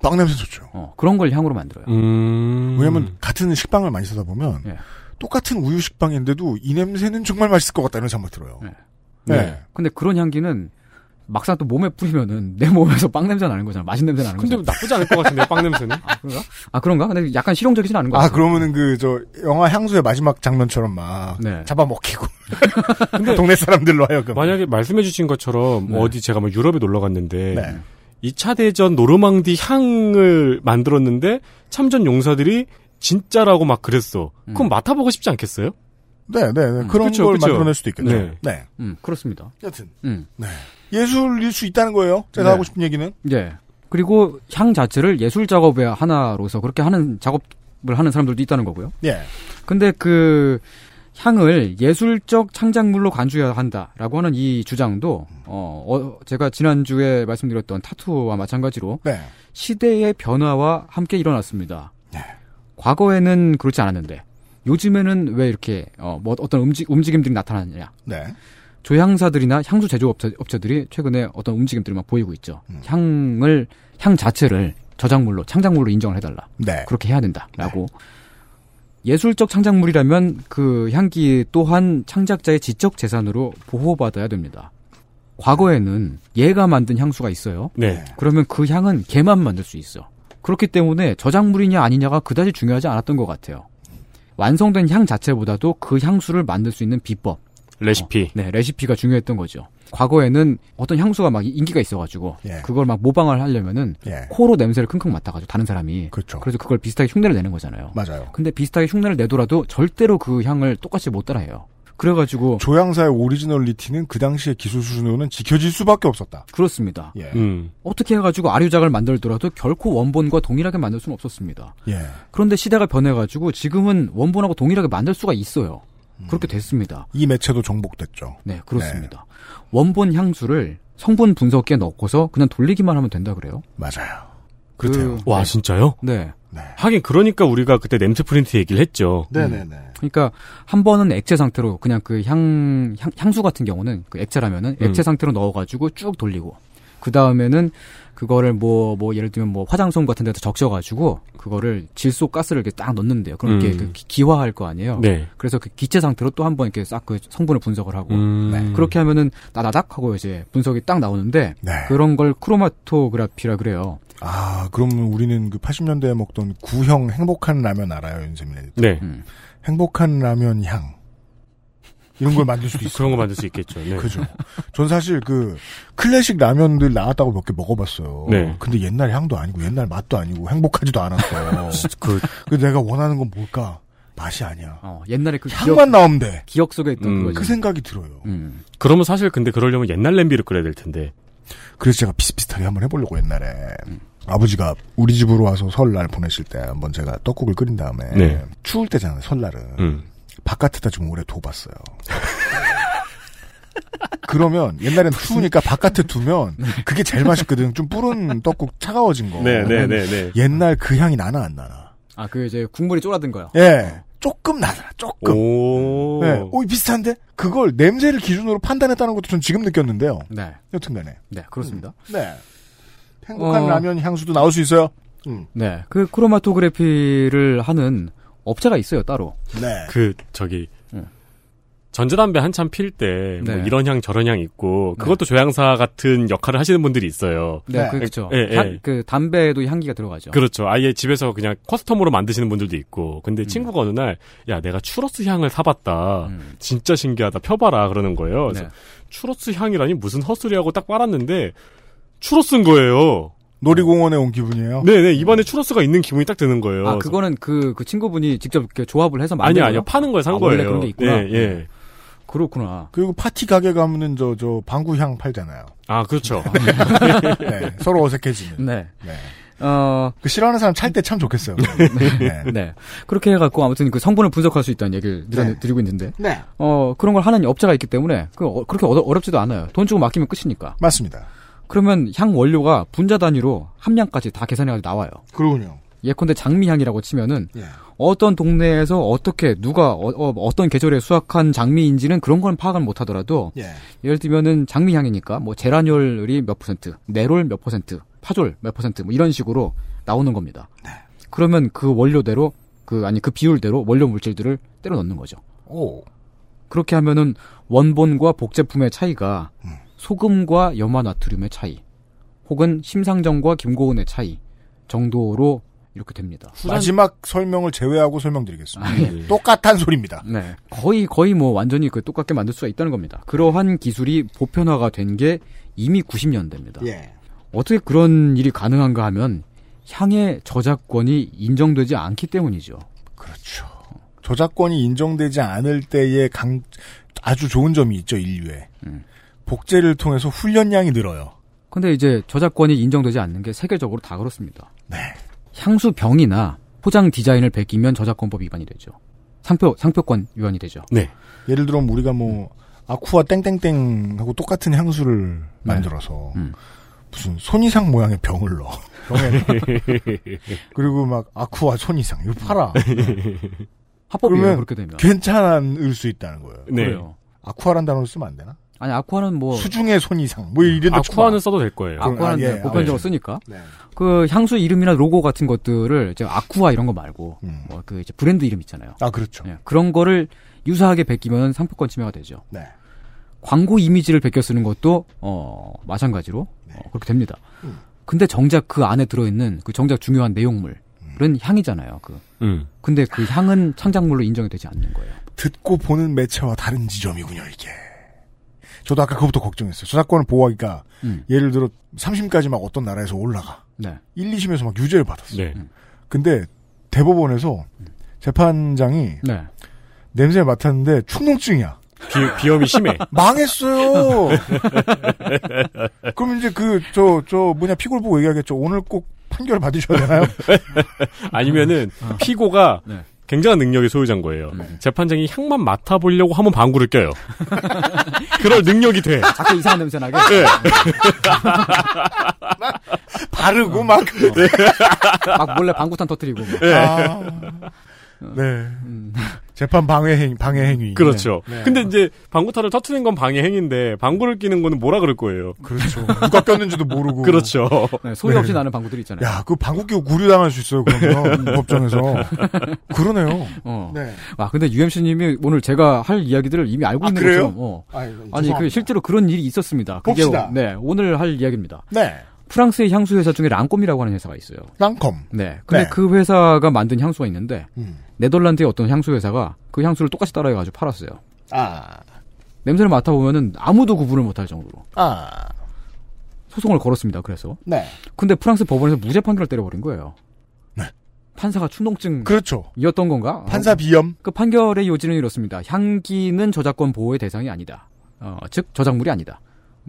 빵 냄새 좋죠. 어, 그런 걸 향으로 만들어요. 음. 왜냐면 같은 식빵을 많이 쓰다 보면 예. 똑같은 우유 식빵인데도 이 냄새는 정말 맛있을 것 같다는 생각 들어요. 네. 네. 근데 그런 향기는 막상 또 몸에 뿌리면은 내 몸에서 빵 냄새 나는 거잖아. 맛있는 냄새 나는 근데 거잖아. 나쁘지 않을 것 같은데, 빵 냄새는? 아, 그런가? 아, 그런가? 근데 약간 실용적이진 않은 것아 같아요. 그러면은 그 저 영화 향수의 마지막 장면처럼 막 네. 잡아먹히고 동네 사람들로 하여금 만약에 말씀해주신 것처럼 뭐 어디 제가 뭐 유럽에 놀러 갔는데 네. 2차 대전 노르망디 향을 만들었는데 참전 용사들이 진짜라고 막 그랬어. 그럼 맡아보고 싶지 않겠어요? 네, 네, 네. 그런 그쵸, 걸 그쵸. 만들어낼 수도 있겠죠. 네. 네. 음, 그렇습니다. 여튼 음. 네. 예술일 수 있다는 거예요. 제가 네. 하고 싶은 얘기는. 예. 그리고 향 자체를 예술 작업의 하나로서 그렇게 하는 작업을 하는 사람들도 있다는 거고요. 예. 근데 그 향을 예술적 창작물로 간주해야 한다라고 하는 이 주장도 어, 어, 제가 지난주에 말씀드렸던 타투와 마찬가지로 네. 시대의 변화와 함께 일어났습니다. 네. 과거에는 그렇지 않았는데 요즘에는 왜 이렇게 어, 뭐 어떤 움직, 움직임들이 나타나느냐? 네. 조향사들이나 향수 제조 업체, 업체들이 최근에 어떤 움직임들을 막 보이고 있죠. 음. 향을 향 자체를 저작물로 창작물로 인정을 해달라. 네. 그렇게 해야 된다라고. 예술적 창작물이라면 그 향기 또한 창작자의 지적 재산으로 보호받아야 됩니다. 과거에는 얘가 만든 향수가 있어요. 네. 그러면 그 향은 걔만 만들 수 있어. 그렇기 때문에 저작물이냐 아니냐가 그다지 중요하지 않았던 것 같아요. 완성된 향 자체보다도 그 향수를 만들 수 있는 비법, 레시피. 네, 레시피가 중요했던 거죠. 과거에는 어떤 향수가 막 인기가 있어가지고 예. 그걸 막 모방을 하려면은 예. 코로 냄새를 킁킁 맡아가지고 다른 사람이 그렇죠. 그래서 그걸 비슷하게 흉내를 내는 거잖아요. 맞아요. 근데 비슷하게 흉내를 내더라도 절대로 그 향을 똑같이 못 따라해요. 그래가지고 조향사의 오리지널리티는 그 당시의 기술 수준으로는 지켜질 수밖에 없었다. 그렇습니다. 예. 음. 어떻게 해가지고 아류작을 만들더라도 결코 원본과 동일하게 만들 수는 없었습니다. 예. 그런데 시대가 변해가지고 지금은 원본하고 동일하게 만들 수가 있어요. 음. 그렇게 됐습니다. 이 매체도 정복됐죠. 네, 그렇습니다. 원본 향수를 성분 분석기에 넣고서 그냥 돌리기만 하면 된다 그래요. 맞아요. 그렇대요. 와, 진짜요? 네. 하긴 그러니까 우리가 그때 냄새 프린트 얘기를 했죠. 네네네. 그러니까 한 번은 액체 상태로 그냥 그 향 향, 수 같은 경우는 그 액체라면은 음. 액체 상태로 넣어가지고 쭉 돌리고 그 다음에는 그거를 뭐 뭐 예를 들면 뭐 화장솜 같은 데다 적셔가지고 그거를 질소 가스를 이렇게 딱 넣는데요. 그럼 이렇게 음. 그 기- 기화할 거 아니에요. 네. 그래서 그 기체 상태로 또 한번 이렇게 싹 그 성분을 분석을 하고 음. 네. 그렇게 하면은 나다닥 하고 이제 분석이 딱 나오는데 네. 그런 걸 크로마토그라피라 그래요. 아, 그러면 우리는 그 80년대에 먹던 구형 행복한 라면 알아요, 윤세민 네. 음. 행복한 라면 향. 이런 걸 만들 수도 있어요. 그런 거 만들 수 있겠죠. 네. 그죠. 전 사실 그 클래식 라면들 나왔다고 몇 개 먹어봤어요. 네. 근데 옛날 향도 아니고 옛날 맛도 아니고 행복하지도 않았어. 그, 그 내가 원하는 건 뭘까? 맛이 아니야. 어, 옛날에 그 향만 나오면 돼. 기억 속에 있던 음. 그거죠. 그 생각이 들어요. 음. 그러면 사실 근데 그러려면 옛날 냄비를 끓여야 될 텐데. 그래서 제가 비슷비슷하게 한번 해보려고 옛날에 아버지가 우리 집으로 와서 설날 보내실 때 한번 제가 떡국을 끓인 다음에 네. 추울 때잖아요 설날은 음. 바깥에다 좀 오래 둬봤어요. 그러면 옛날엔 추우니까 바깥에 두면 그게 제일 맛있거든. 좀 불은 떡국 차가워진 거. 네, 네, 네, 네. 옛날 그 향이 나나 안 나나. 아, 그 이제 국물이 쫄아든 거요. 예, 조금 나더라. 조금. 오. 네, 오 비슷한데 그걸 냄새를 기준으로 판단했다는 것도 전 지금 느꼈는데요. 네. 여튼간에. 네, 그렇습니다. 네. 행복한 어. 라면 향수도 나올 수 있어요. 음. 네. 그 크로마토그래피를 하는 업체가 있어요, 따로. 네. 그, 저기, 전자담배 한참 필 때, 뭐 네. 이런 향 저런 향 있고, 그것도 조향사 같은 역할을 하시는 분들이 있어요. 네, 그렇죠. 예, 예. 향- 그 담배에도 향기가 들어가죠. 그렇죠. 아예 집에서 그냥 커스텀으로 만드시는 분들도 있고. 근데 음. 친구가 어느 날, 야, 내가 추러스 향을 사봤다. 진짜 신기하다. 펴봐라. 그러는 거예요. 그래서 네. 추러스 향이라니 무슨 헛소리하고 딱 빨았는데, 추러스인 거예요. 놀이공원에 온 기분이에요. 네네 입안에 추러스가 있는 기분이 딱 드는 거예요. 아, 그거는 그, 그 친구분이 직접 이렇게 조합을 해서 만든 거예요? 아니요 파는 걸산 아, 거예요. 원래 그런 게 있구나. 예, 예. 그렇구나. 그리고 파티 가게 가면은 저, 저, 방구향 팔잖아요. 아 그렇죠. 네, 서로 어색해지는. 네. 네. 어, 그 싫어하는 사람 찰 때 참 좋겠어요. 네. 네. 그렇게 해갖고 아무튼 그 성분을 분석할 수 있다는 얘기를 네. 드리고 있는데. 네. 어, 그런 걸 하는 업자가 있기 때문에 그 어, 그렇게 어려, 어렵지도 않아요. 돈 주고 맡기면 끝이니까. 맞습니다. 그러면 향 원료가 분자 단위로 함량까지 다 계산해가지고 나와요. 그러군요. 예컨대 장미향이라고 치면은 예. 어떤 동네에서 어떻게 누가 어, 떤 계절에 수확한 장미인지는 그런 건 파악을 못 하더라도 예. 예를 들면은 장미향이니까 뭐 제라뇰이 몇 퍼센트, 네롤 몇 퍼센트, 파졸 몇 퍼센트 뭐 이런 식으로 나오는 겁니다. 그러면 그 원료대로 그 아니 그 비율대로 원료 물질들을 때려 넣는 거죠. 오. 그렇게 하면은 원본과 복제품의 차이가 소금과 염화나트륨의 차이 혹은 심상정과 김고은의 차이 정도로 이렇게 됩니다. 마지막 설명을 제외하고 설명드리겠습니다. 아, 예. 똑같은 소리입니다. 네. 거의 거의 뭐 완전히 그 똑같게 만들 수가 있다는 겁니다. 그러한 기술이 보편화가 된 게 이미 90년대입니다. 예. 어떻게 그런 일이 가능한가 하면 향의 저작권이 인정되지 않기 때문이죠. 그렇죠. 저작권이 인정되지 않을 때의 강 아주 좋은 점이 있죠 인류에. 음. 복제를 통해서 훈련량이 늘어요. 근데 이제 저작권이 인정되지 않는 게 세계적으로 다 그렇습니다. 네. 향수 병이나 포장 디자인을 베끼면 저작권법 위반이 되죠. 상표 상표권 위반이 되죠. 네. 예를 들어 우리가 뭐 아쿠아 땡땡땡하고 똑같은 향수를 만들어서 음. 무슨 손이상 모양의 병을 넣어. 병에 그리고 막 아쿠아 손이상 이거 팔아. 합법이에요. 그러면 그렇게 되면. 괜찮을 수 있다는 거예요. 네. 그래요. 아쿠아란 단어를 쓰면 안 되나? 아니 아쿠아는 뭐 수중의 손 이상 뭐 이런 데 아쿠아는 써도 될 거예요. 아쿠아는 아, 예. 네, 보편적으로 아, 예. 쓰니까 네. 그 향수 이름이나 로고 같은 것들을 이제 아쿠아 이런 거 말고 음. 뭐그 이제 브랜드 이름 있잖아요. 아 그렇죠. 예, 그런 거를 유사하게 베끼면 상표권 침해가 되죠. 네. 광고 이미지를 베껴 쓰는 것도 어 마찬가지로 어, 그렇게 됩니다. 음. 근데 정작 그 안에 들어있는 그 정작 중요한 내용물은 향이잖아요. 그 음. 근데 그 향은 창작물로 인정이 되지 않는 거예요. 듣고 보는 매체와 다른 지점이군요 이게. 저도 아까 그것부터 걱정했어요. 저작권을 보호하기가 음. 예를 들어 3심까지 막 어떤 나라에서 올라가. 네. 1, 2심에서 막 유죄를 받았어. 네. 근데 대법원에서 재판장이 네. 냄새를 맡았는데 축농증이야. 비, 비염이 심해. 망했어요. 그럼 이제 그저저 뭐냐 피고를 보고 얘기하겠죠. 오늘 꼭 판결 받으셔야 되나요? 아니면은 피고가 네. 굉장한 능력의 소유자인 거예요. 재판장이 향만 맡아보려고 하면 방구를 껴요. 그럴 능력이 돼. 자꾸 이상한 냄새 나게. 네. 바르고 막. 막 몰래 방구탄 터뜨리고. 뭐. 네. 아, 네. 재판 방해 행 방해 행위. 그렇죠. 네. 근데 이제 방구타를 터트리는 건 방해 행위인데 방구를 끼는 거는 뭐라 그럴 거예요. 그렇죠. 누가 꼈는지도 모르고. 그렇죠. 네, 소리 없이 네. 나는 방구들이 있잖아요. 야, 그 방구 끼고 구류 당할 수 있어요, 그러면. 법정에서. 그러네요. 어. 네. 아 근데 UMC님이 오늘 제가 할 이야기들을 이미 알고 아, 있는 그래요? 것처럼. 어. 아니 죄송합니다. 그 실제로 그런 일이 있었습니다. 그게 봅시다. 네 오늘 할 이야기입니다. 네. 프랑스의 향수 회사 중에 랑콤이라고 하는 회사가 있어요. 랑컴. 네. 근데 네. 그 회사가 만든 향수가 있는데 음. 네덜란드의 어떤 향수 회사가 그 향수를 똑같이 따라해가지고 팔았어요. 아. 냄새를 맡아보면은 아무도 구분을 못할 정도로 아. 소송을 걸었습니다. 그래서 네. 근데 프랑스 법원에서 무죄 판결을 때려버린 거예요. 네. 판사가 충동증이었던 그렇죠. 건가? 판사 비염. 그 판결의 요지는 이렇습니다. 향기는 저작권 보호의 대상이 아니다. 어, 즉 저작물이 아니다.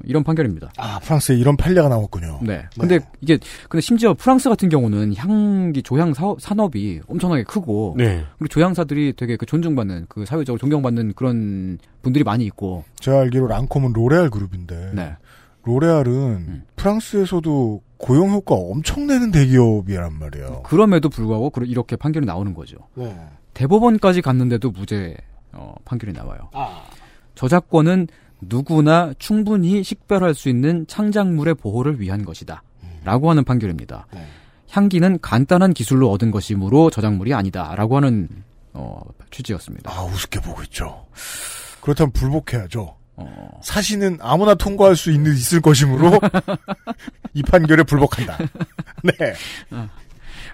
이런 판결입니다. 아, 프랑스에 이런 판례가 나왔군요. 네. 근데 이게 근데 심지어 프랑스 같은 경우는 향기 조향 사업, 산업이 엄청나게 크고 네. 그리고 조향사들이 되게 그 존중받는 그 사회적으로 존경받는 그런 분들이 많이 있고 제가 알기로 랑콤은 로레알 그룹인데. 네. 로레알은 프랑스에서도 고용 효과 엄청 내는 대기업이란 말이에요. 그럼에도 불구하고 이렇게 판결이 나오는 거죠. 네. 대법원까지 갔는데도 무죄 어, 판결이 나와요. 아. 저작권은 누구나 충분히 식별할 수 있는 창작물의 보호를 위한 것이다. 라고 하는 판결입니다. 네. 향기는 간단한 기술로 얻은 것이므로 저작물이 아니다. 라고 하는 어, 취지였습니다. 아, 우습게 보고 있죠. 그렇다면 불복해야죠. 어, 사실은 아무나 통과할 수 있는 있을 것이므로 이 판결에 불복한다. 네.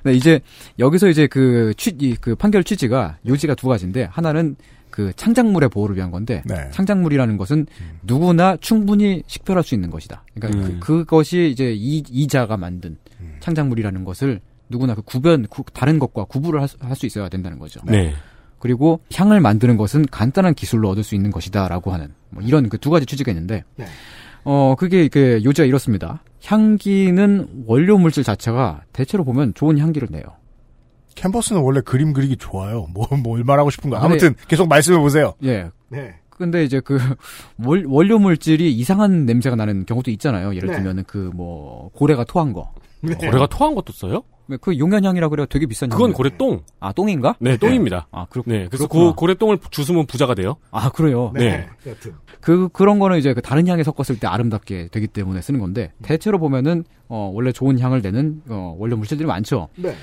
네, 이제 여기서 이제 그 취, 이, 그 판결 취지가 요지가 두 가지인데 하나는 그 창작물의 보호를 위한 건데 네. 창작물이라는 것은 누구나 충분히 식별할 수 있는 것이다. 그러니까 음. 그, 그것이 이제 이, 이자가 만든 창작물이라는 것을 누구나 그 구별 구- 다른 것과 구분을 할수 있어야 된다는 거죠. 네. 그리고 향을 만드는 것은 간단한 기술로 얻을 수 있는 것이다라고 하는 뭐 이런 그 두 가지 취지가 있는데 네. 어 그게 그 요지가 이렇습니다. 향기는 원료 물질 자체가 대체로 보면 좋은 향기를 내요. 캔버스는 원래 그림 그리기 좋아요. 뭐, 뭘 말하고 싶은가. 네. 아무튼 계속 말씀해 보세요. 예. 네. 근데 이제 그 월, 원료 물질이 이상한 냄새가 나는 경우도 있잖아요. 예를 네. 들면은 그 뭐 고래가 토한 거. 고래가 토한 것도 써요? 그 용연향이라 그래요. 되게 비싼. 그건 향이에요. 고래 똥. 아 똥인가? 네, 똥입니다. 아 그렇. 네, 그래서 그렇구나. 그 고래 똥을 주스면 부자가 돼요. 아 그래요. 네. 그 그런 거는 이제 그 다른 향에 섞었을 때 아름답게 되기 때문에 쓰는 건데 대체로 보면은 어 원래 좋은 향을 내는 어 원료 물질들이 많죠. 네.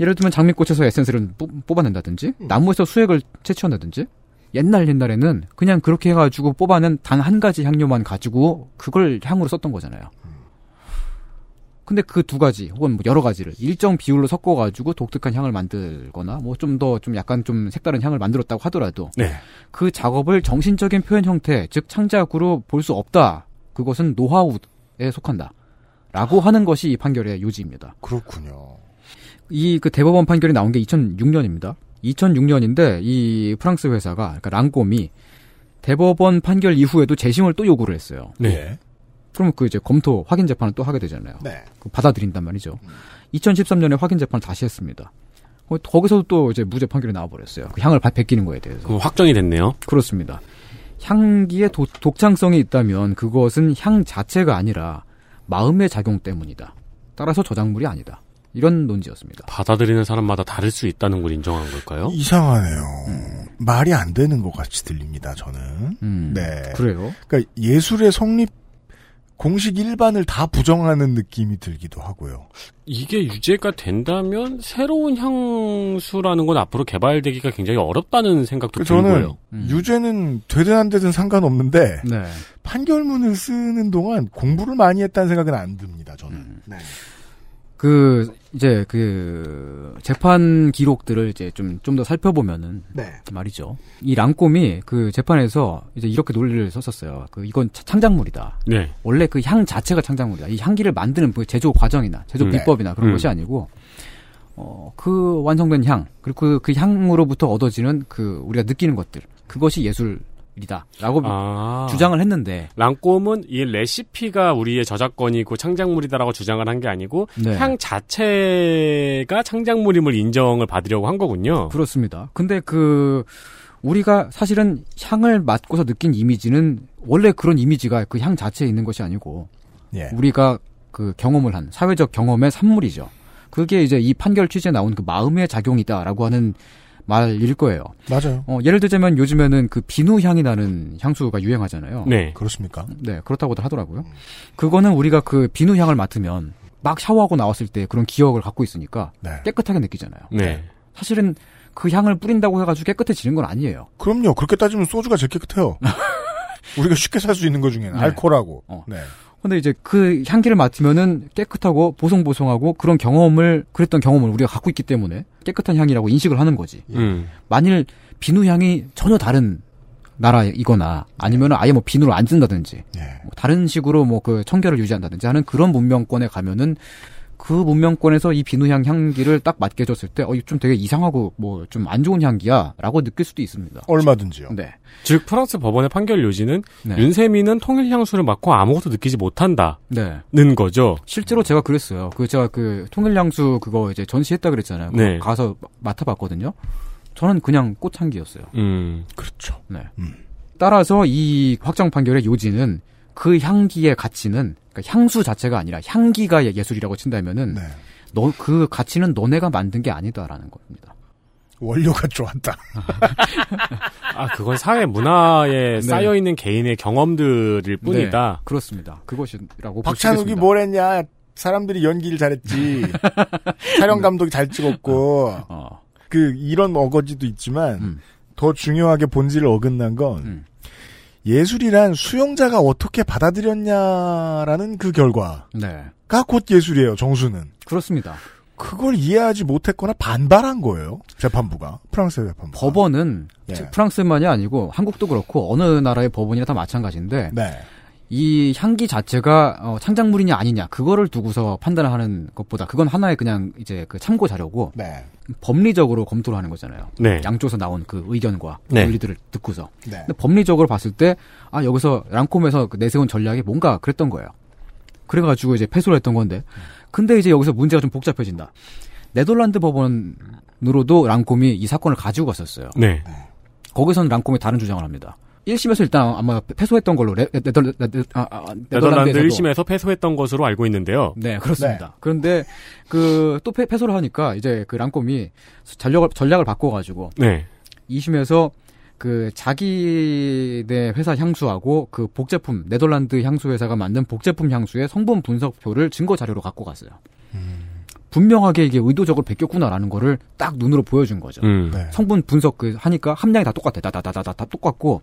예를 들면 장미꽃에서 에센스를 뽑- 뽑아낸다든지 나무에서 수액을 채취한다든지 옛날 옛날에는 그냥 그렇게 해가지고 뽑아낸 단 한 가지 향료만 가지고 그걸 향으로 썼던 거잖아요. 근데 그 두 가지 혹은 뭐 여러 가지를 일정 비율로 섞어가지고 독특한 향을 만들거나 뭐 좀 더좀 약간 좀 색다른 향을 만들었다고 하더라도 네. 그 작업을 정신적인 표현 형태 즉 창작으로 볼 수 없다. 그것은 노하우에 속한다. 라고 하는 것이 이 판결의 요지입니다. 그렇군요. 이 그 대법원 판결이 나온 게 2006년입니다. 2006년인데 이 프랑스 회사가 그러니까 랑꼼이 대법원 판결 이후에도 재심을 또 요구를 했어요. 네. 그럼 그 이제 검토 확인 재판을 또 하게 되잖아요. 네. 그 받아들인단 말이죠. 2013년에 확인 재판을 다시 했습니다. 어, 거기서도 또 이제 무죄 판결이 나와버렸어요. 그 향을 바- 베끼는 거에 대해서. 그럼 확정이 됐네요. 그렇습니다. 향기에 도- 독창성이 있다면 그것은 향 자체가 아니라 마음의 작용 때문이다. 따라서 저작물이 아니다. 이런 논지였습니다. 받아들이는 사람마다 다를 수 있다는 걸 인정한 걸까요? 이상하네요. 말이 안 되는 것 같이 들립니다, 저는. 음, 네. 그래요? 그러니까 예술의 성립 공식 일반을 다 부정하는 느낌이 들기도 하고요. 이게 유죄가 된다면 새로운 향수라는 건 앞으로 개발되기가 굉장히 어렵다는 생각도 그 저는 들고요. 유죄는 되든 안 되든 상관없는데 네. 판결문을 쓰는 동안 공부를 많이 했다는 생각은 안 듭니다. 저는. 음. 네. 그 이제 그 재판 기록들을 이제 좀 좀 더 살펴보면은 네. 말이죠. 이 랑꼼이 그 재판에서 이제 이렇게 논리를 썼었어요. 그 이건 차- 창작물이다. 네. 원래 그 향 자체가 창작물이다. 이 향기를 만드는 그 제조 과정이나 제조 음. 비법이나 그런 음. 것이 아니고 어 그 완성된 향 그리고 그, 그 향으로부터 얻어지는 그 우리가 느끼는 것들 그것이 예술 이다라고 아. 주장을 했는데 랑꼼은 이 레시피가 우리의 저작권이고 창작물이다라고 주장을 한 게 아니고 네. 향 자체가 창작물임을 인정을 받으려고 한 거군요. 그렇습니다. 근데 그 우리가 사실은 향을 맡고서 느낀 이미지는 원래 그런 이미지가 그 향 자체에 있는 것이 아니고 예. 우리가 그 경험을 한 사회적 경험의 산물이죠. 그게 이제 이 판결 취지에 나온 그 마음의 작용이다라고 하는 말일 거예요. 맞아요. 어, 예를 들자면 요즘에는 그 비누 향이 나는 향수가 유행하잖아요. 네. 그렇습니까? 네, 그렇다고들 하더라고요. 그거는 우리가 그 비누 향을 맡으면 막 샤워하고 나왔을 때 그런 기억을 갖고 있으니까 네. 깨끗하게 느끼잖아요. 네. 사실은 그 향을 뿌린다고 해가지고 깨끗해지는 건 아니에요. 그럼요. 그렇게 따지면 소주가 제일 깨끗해요. 우리가 쉽게 살 수 있는 것 중에는 네. 알코올하고. 어. 네. 근데 이제 그 향기를 맡으면은 깨끗하고 보송보송하고 그런 경험을 그랬던 경험을 우리가 갖고 있기 때문에 깨끗한 향이라고 인식을 하는 거지. 음. 만일 비누 향이 전혀 다른 나라이거나 아니면은 아예 뭐 비누를 안 쓴다든지 뭐 다른 식으로 뭐 그 청결을 유지한다든지 하는 그런 문명권에 가면은 그 문명권에서 이 비누향 향기를 딱 맡게 해줬을 때, 어, 이거 좀 되게 이상하고 뭐 좀 안 좋은 향기야 라고 느낄 수도 있습니다. 얼마든지요. 네. 즉 프랑스 법원의 판결 요지는 네. 윤세민은 통일 향수를 맡고 아무것도 느끼지 못한다 는 네. 거죠. 실제로 제가 그랬어요. 그 제가 그 통일 향수 그거 이제 전시했다 그랬잖아요. 네. 가서 맡아봤거든요. 저는 그냥 꽃향기였어요. 음. 그렇죠. 네. 따라서 이 확정 판결의 요지는 그 향기의 가치는 그러니까 향수 자체가 아니라 향기가 예술이라고 친다면은 너그 가치는 너네가 만든 게 아니다라는 겁니다. 원료가 좋았다. 아 그건 사회 문화에 네. 쌓여 있는 개인의 경험들일 뿐이다. 네, 그렇습니다. 그것이라고 볼 박찬욱이. 뭘 했냐? 사람들이 연기를 잘했지. 촬영 감독이 잘 찍었고. 어. 그 이런 어거지도 있지만 음. 더 중요하게 본질을 어긋난 건 예술이란 수용자가 어떻게 받아들였냐라는 그 결과가 네. 곧 예술이에요. 정수는. 그렇습니다. 그걸 이해하지 못했거나 반발한 거예요. 재판부가 프랑스 재판부. 법원은 예. 즉 프랑스만이 아니고 한국도 그렇고 어느 나라의 법원이나 다 마찬가지인데 네. 이 향기 자체가 어, 창작물이냐 아니냐 그거를 두고서 판단하는 것보다 그건 하나의 그냥 이제 그 참고 자료고 네. 법리적으로 검토를 하는 거잖아요. 네. 양쪽에서 나온 그 의견과 네. 논리들을 듣고서. 네. 근데 법리적으로 봤을 때 아 여기서 랑콤에서 그 내세운 전략이 뭔가 그랬던 거예요. 그래가지고 이제 패소를 했던 건데 근데 이제 여기서 문제가 좀 복잡해진다. 네덜란드 법원으로도 랑콤이 이 사건을 가지고 갔었어요. 네. 거기서는 랑콤이 다른 주장을 합니다. 1심에서 일단 아마 패소했던 걸로 레, 네덜, 네덜, 아, 아, 네덜란드 네덜란드에서도 1심에서 패소했던 것으로 알고 있는데요. 네, 그렇습니다. 그런데 그 또 패소를 하니까 이제 그 랑콤이 전략을 전략을 바꿔 가지고 네. 2심에서 그 자기네 회사 향수하고 그 복제품 네덜란드 향수 회사가 만든 복제품 향수의 성분 분석표를 증거 자료로 갖고 갔어요. 분명하게 이게 의도적으로 베꼈구나라는 거를 딱 눈으로 보여준 거죠. 음. 네. 성분 분석 그 하니까 함량이 다 똑같아. 다다다다다 다 똑같고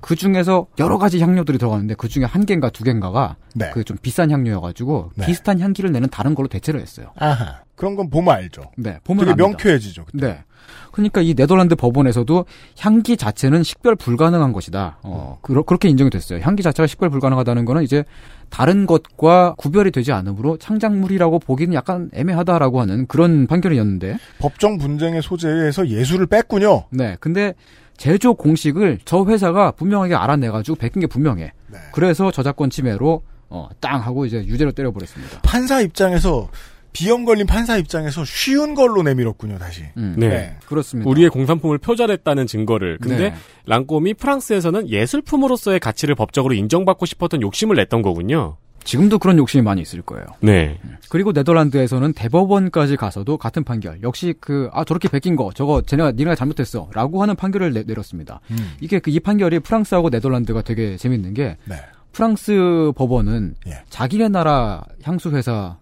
그 중에서 여러 가지 향료들이 들어가는데 그 중에 한 개인가 두 개인가가 네. 그좀 비싼 향료여가지고 네. 비슷한 향기를 내는 다른 걸로 대체를 했어요. 아하. 그런 건 보면 알죠. 네, 보면 되게 압니다. 명쾌해지죠. 그때. 네. 그러니까 이 네덜란드 법원에서도 향기 자체는 식별 불가능한 것이다. 어, 그러, 그렇게 인정이 됐어요. 향기 자체가 식별 불가능하다는 거는 이제 다른 것과 구별이 되지 않으므로 창작물이라고 보기는 약간 애매하다라고 하는 그런 판결이었는데. 법정 분쟁의 소재에서 예술을 뺐군요. 네. 근데 제조 공식을 저 회사가 분명하게 알아내가지고 베낀 게 분명해. 네. 그래서 저작권 침해로 어, 땅 하고 이제 유죄로 때려버렸습니다. 판사 입장에서 비염 걸린 판사 입장에서 쉬운 걸로 내밀었군요. 다시. 음, 네. 그렇습니다. 우리의 공산품을 표절했다는 증거를. 근데 네. 랑콤이 프랑스에서는 예술품으로서의 가치를 법적으로 인정받고 싶었던 욕심을 냈던 거군요. 지금도 그런 욕심이 많이 있을 거예요. 네. 그리고 네덜란드에서는 대법원까지 가서도 같은 판결. 역시 그, 아, 저렇게 베낀 거, 저거, 쟤네가, 니네가 잘못했어. 라고 하는 판결을 내, 렸습니다 음. 이게 그, 이 판결이 프랑스하고 네덜란드가 되게 재밌는 게, 네. 프랑스 법원은 예. 자기네 나라 향수회사의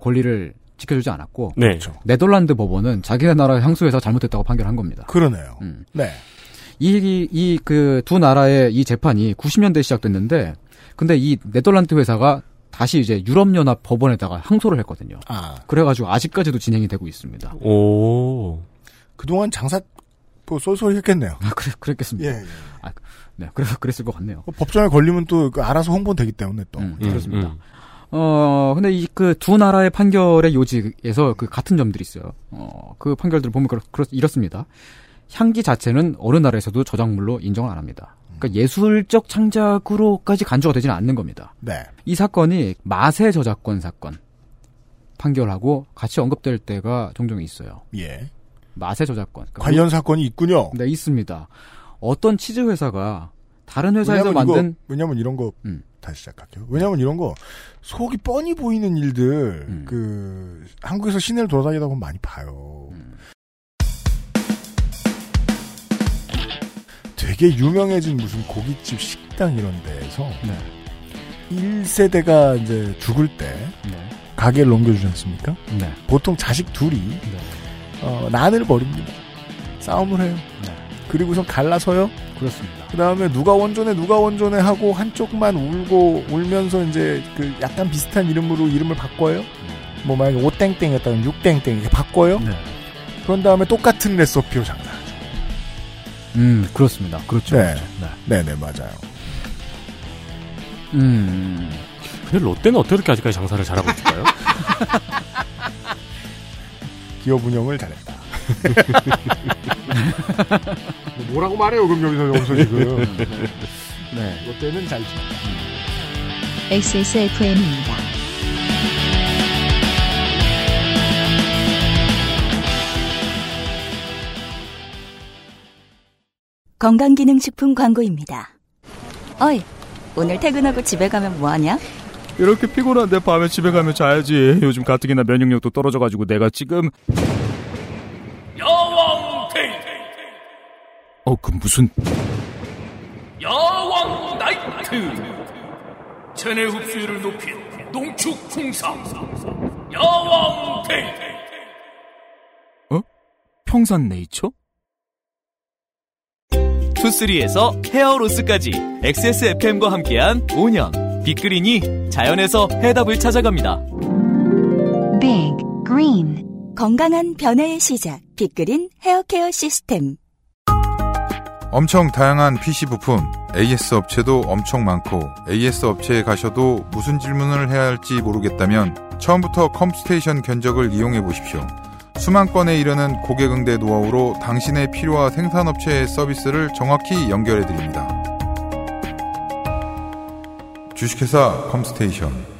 권리를 지켜주지 않았고, 네. 그렇죠. 네덜란드 법원은 자기네 나라 향수회사 잘못했다고 판결한 겁니다. 그러네요. 음. 네. 이, 이, 그 두 나라의 이 재판이 90년대에 시작됐는데, 근데 이 네덜란드 회사가 다시 이제 유럽연합 법원에다가 항소를 했거든요. 아. 그래가지고 아직까지도 진행이 되고 있습니다. 오. 그동안 장사 뭐 쏠쏠히 했겠네요. 아, 그래, 그랬겠습니다. 예, 예. 아, 네, 그래서 그랬을 것 같네요. 뭐 법정에 걸리면 또그 알아서 홍보는 되기 때문에 또. 음, 음, 그렇습니다. 음. 어, 근데 이 그 두 나라의 판결의 요지에서 그 같은 점들이 있어요. 어, 그 판결들을 보면 그렇, 그렇, 이렇습니다. 향기 자체는 어느 나라에서도 저작물로 인정을 안 합니다. 그러니까 예술적 창작으로까지 간주가 되지는 않는 겁니다. 네. 이 사건이 마세 저작권 사건 판결하고 같이 언급될 때가 종종 있어요. 예. 마세 저작권. 그러니까 관련 사건이 있군요. 네, 있습니다. 어떤 치즈 회사가 다른 회사에서 왜냐면 만든 이거, 왜냐면 이런 거 음. 다시 시작할게요. 왜냐면 이런 거 속이 뻔히 보이는 일들 음. 그 한국에서 시내를 돌아다니다 보면 많이 봐요. 음. 되게 유명해진 무슨 고깃집 식당 이런 데에서 네. 1세대가 이제 죽을 때 네. 가게를 넘겨주지 않습니까? 네. 보통 자식 둘이 네. 어, 난을 벌입니다. 싸움을 해요. 네. 그리고선 갈라서요. 그렇습니다. 그 다음에 누가 원존해 누가 원존해 하고 한쪽만 울고 울면서 이제 그 약간 비슷한 이름으로 이름을 바꿔요. 뭐 만약에 오땡땡이었다면 육땡땡 이렇게 바꿔요. 네. 그런 다음에 똑같은 레시피로 장사하죠. 음, 그렇습니다. 그렇죠. 네. 그렇죠. 네. 네네 맞아요. 음. 근데 롯데는 어떻게 이렇게 아직까지 장사를 잘하고 있을까요? 기업 운영을 잘했다. 뭐라고 말해요 그럼 여기서 여기서 지금. 네. 롯데는 잘. XSFM입니다. 건강기능식품 광고입니다. 어이, 오늘 퇴근하고 집에 가면 뭐하냐? 이렇게 피곤한데 밤에 집에 가면 자야지. 요즘 가뜩이나 면역력도 떨어져가지고 내가 지금 야왕 데이 어 그 무슨 야왕 나이트 체내 흡수율을 높인 농축 홍삼 야왕 데이 어? 평산 네이처? 투쓰리에서 hair loss까지 XSFM과 함께한 5년 빅그린이 자연에서 해답을 찾아갑니다. Big green. 건강한 변화의 시작. 빅그린 헤어케어 시스템. 엄청 다양한 PC 부품, AS 업체도 엄청 많고 AS 업체에 가셔도 무슨 질문을 해야 할지 모르겠다면 처음부터 컴스테이션 견적을 이용해 보십시오. 수만 건에 이르는 고객 응대 노하우로 당신의 필요와 생산업체의 서비스를 정확히 연결해 드립니다. 주식회사 컴스테이션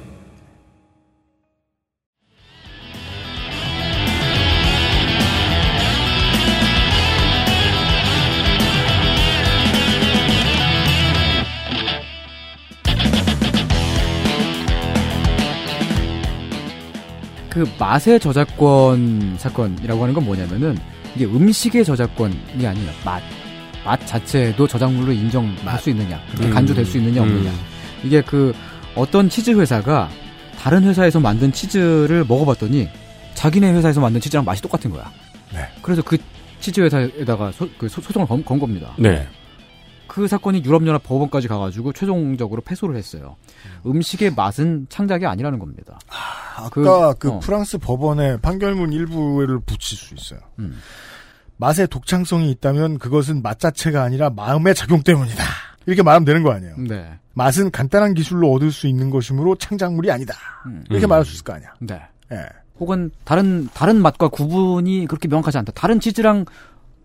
그 맛의 저작권 사건이라고 하는 건 뭐냐면은 이게 음식의 저작권이 아니라 맛. 맛 자체도 저작물로 인정할 수 있느냐, 그렇게 음. 간주될 수 있느냐 없느냐. 음. 이게 그 어떤 치즈 회사가 다른 회사에서 만든 치즈를 먹어봤더니 자기네 회사에서 만든 치즈랑 맛이 똑같은 거야. 네. 그래서 그 치즈 회사에다가 소, 그 소- 소송을 건, 건 겁니다. 네. 그 사건이 유럽연합 법원까지 가가지고 최종적으로 패소를 했어요. 음식의 맛은 창작이 아니라는 겁니다. 아까 그, 어. 프랑스 법원의 판결문 일부를 붙일 수 있어요. 음. 맛의 독창성이 있다면 그것은 맛 자체가 아니라 마음의 작용 때문이다. 이렇게 말하면 되는 거 아니에요. 네. 맛은 간단한 기술로 얻을 수 있는 것이므로 창작물이 아니다. 이렇게 음. 말할 수 있을 거 아니야. 네. 예. 혹은 다른 다른 맛과 구분이 그렇게 명확하지 않다. 다른 치즈랑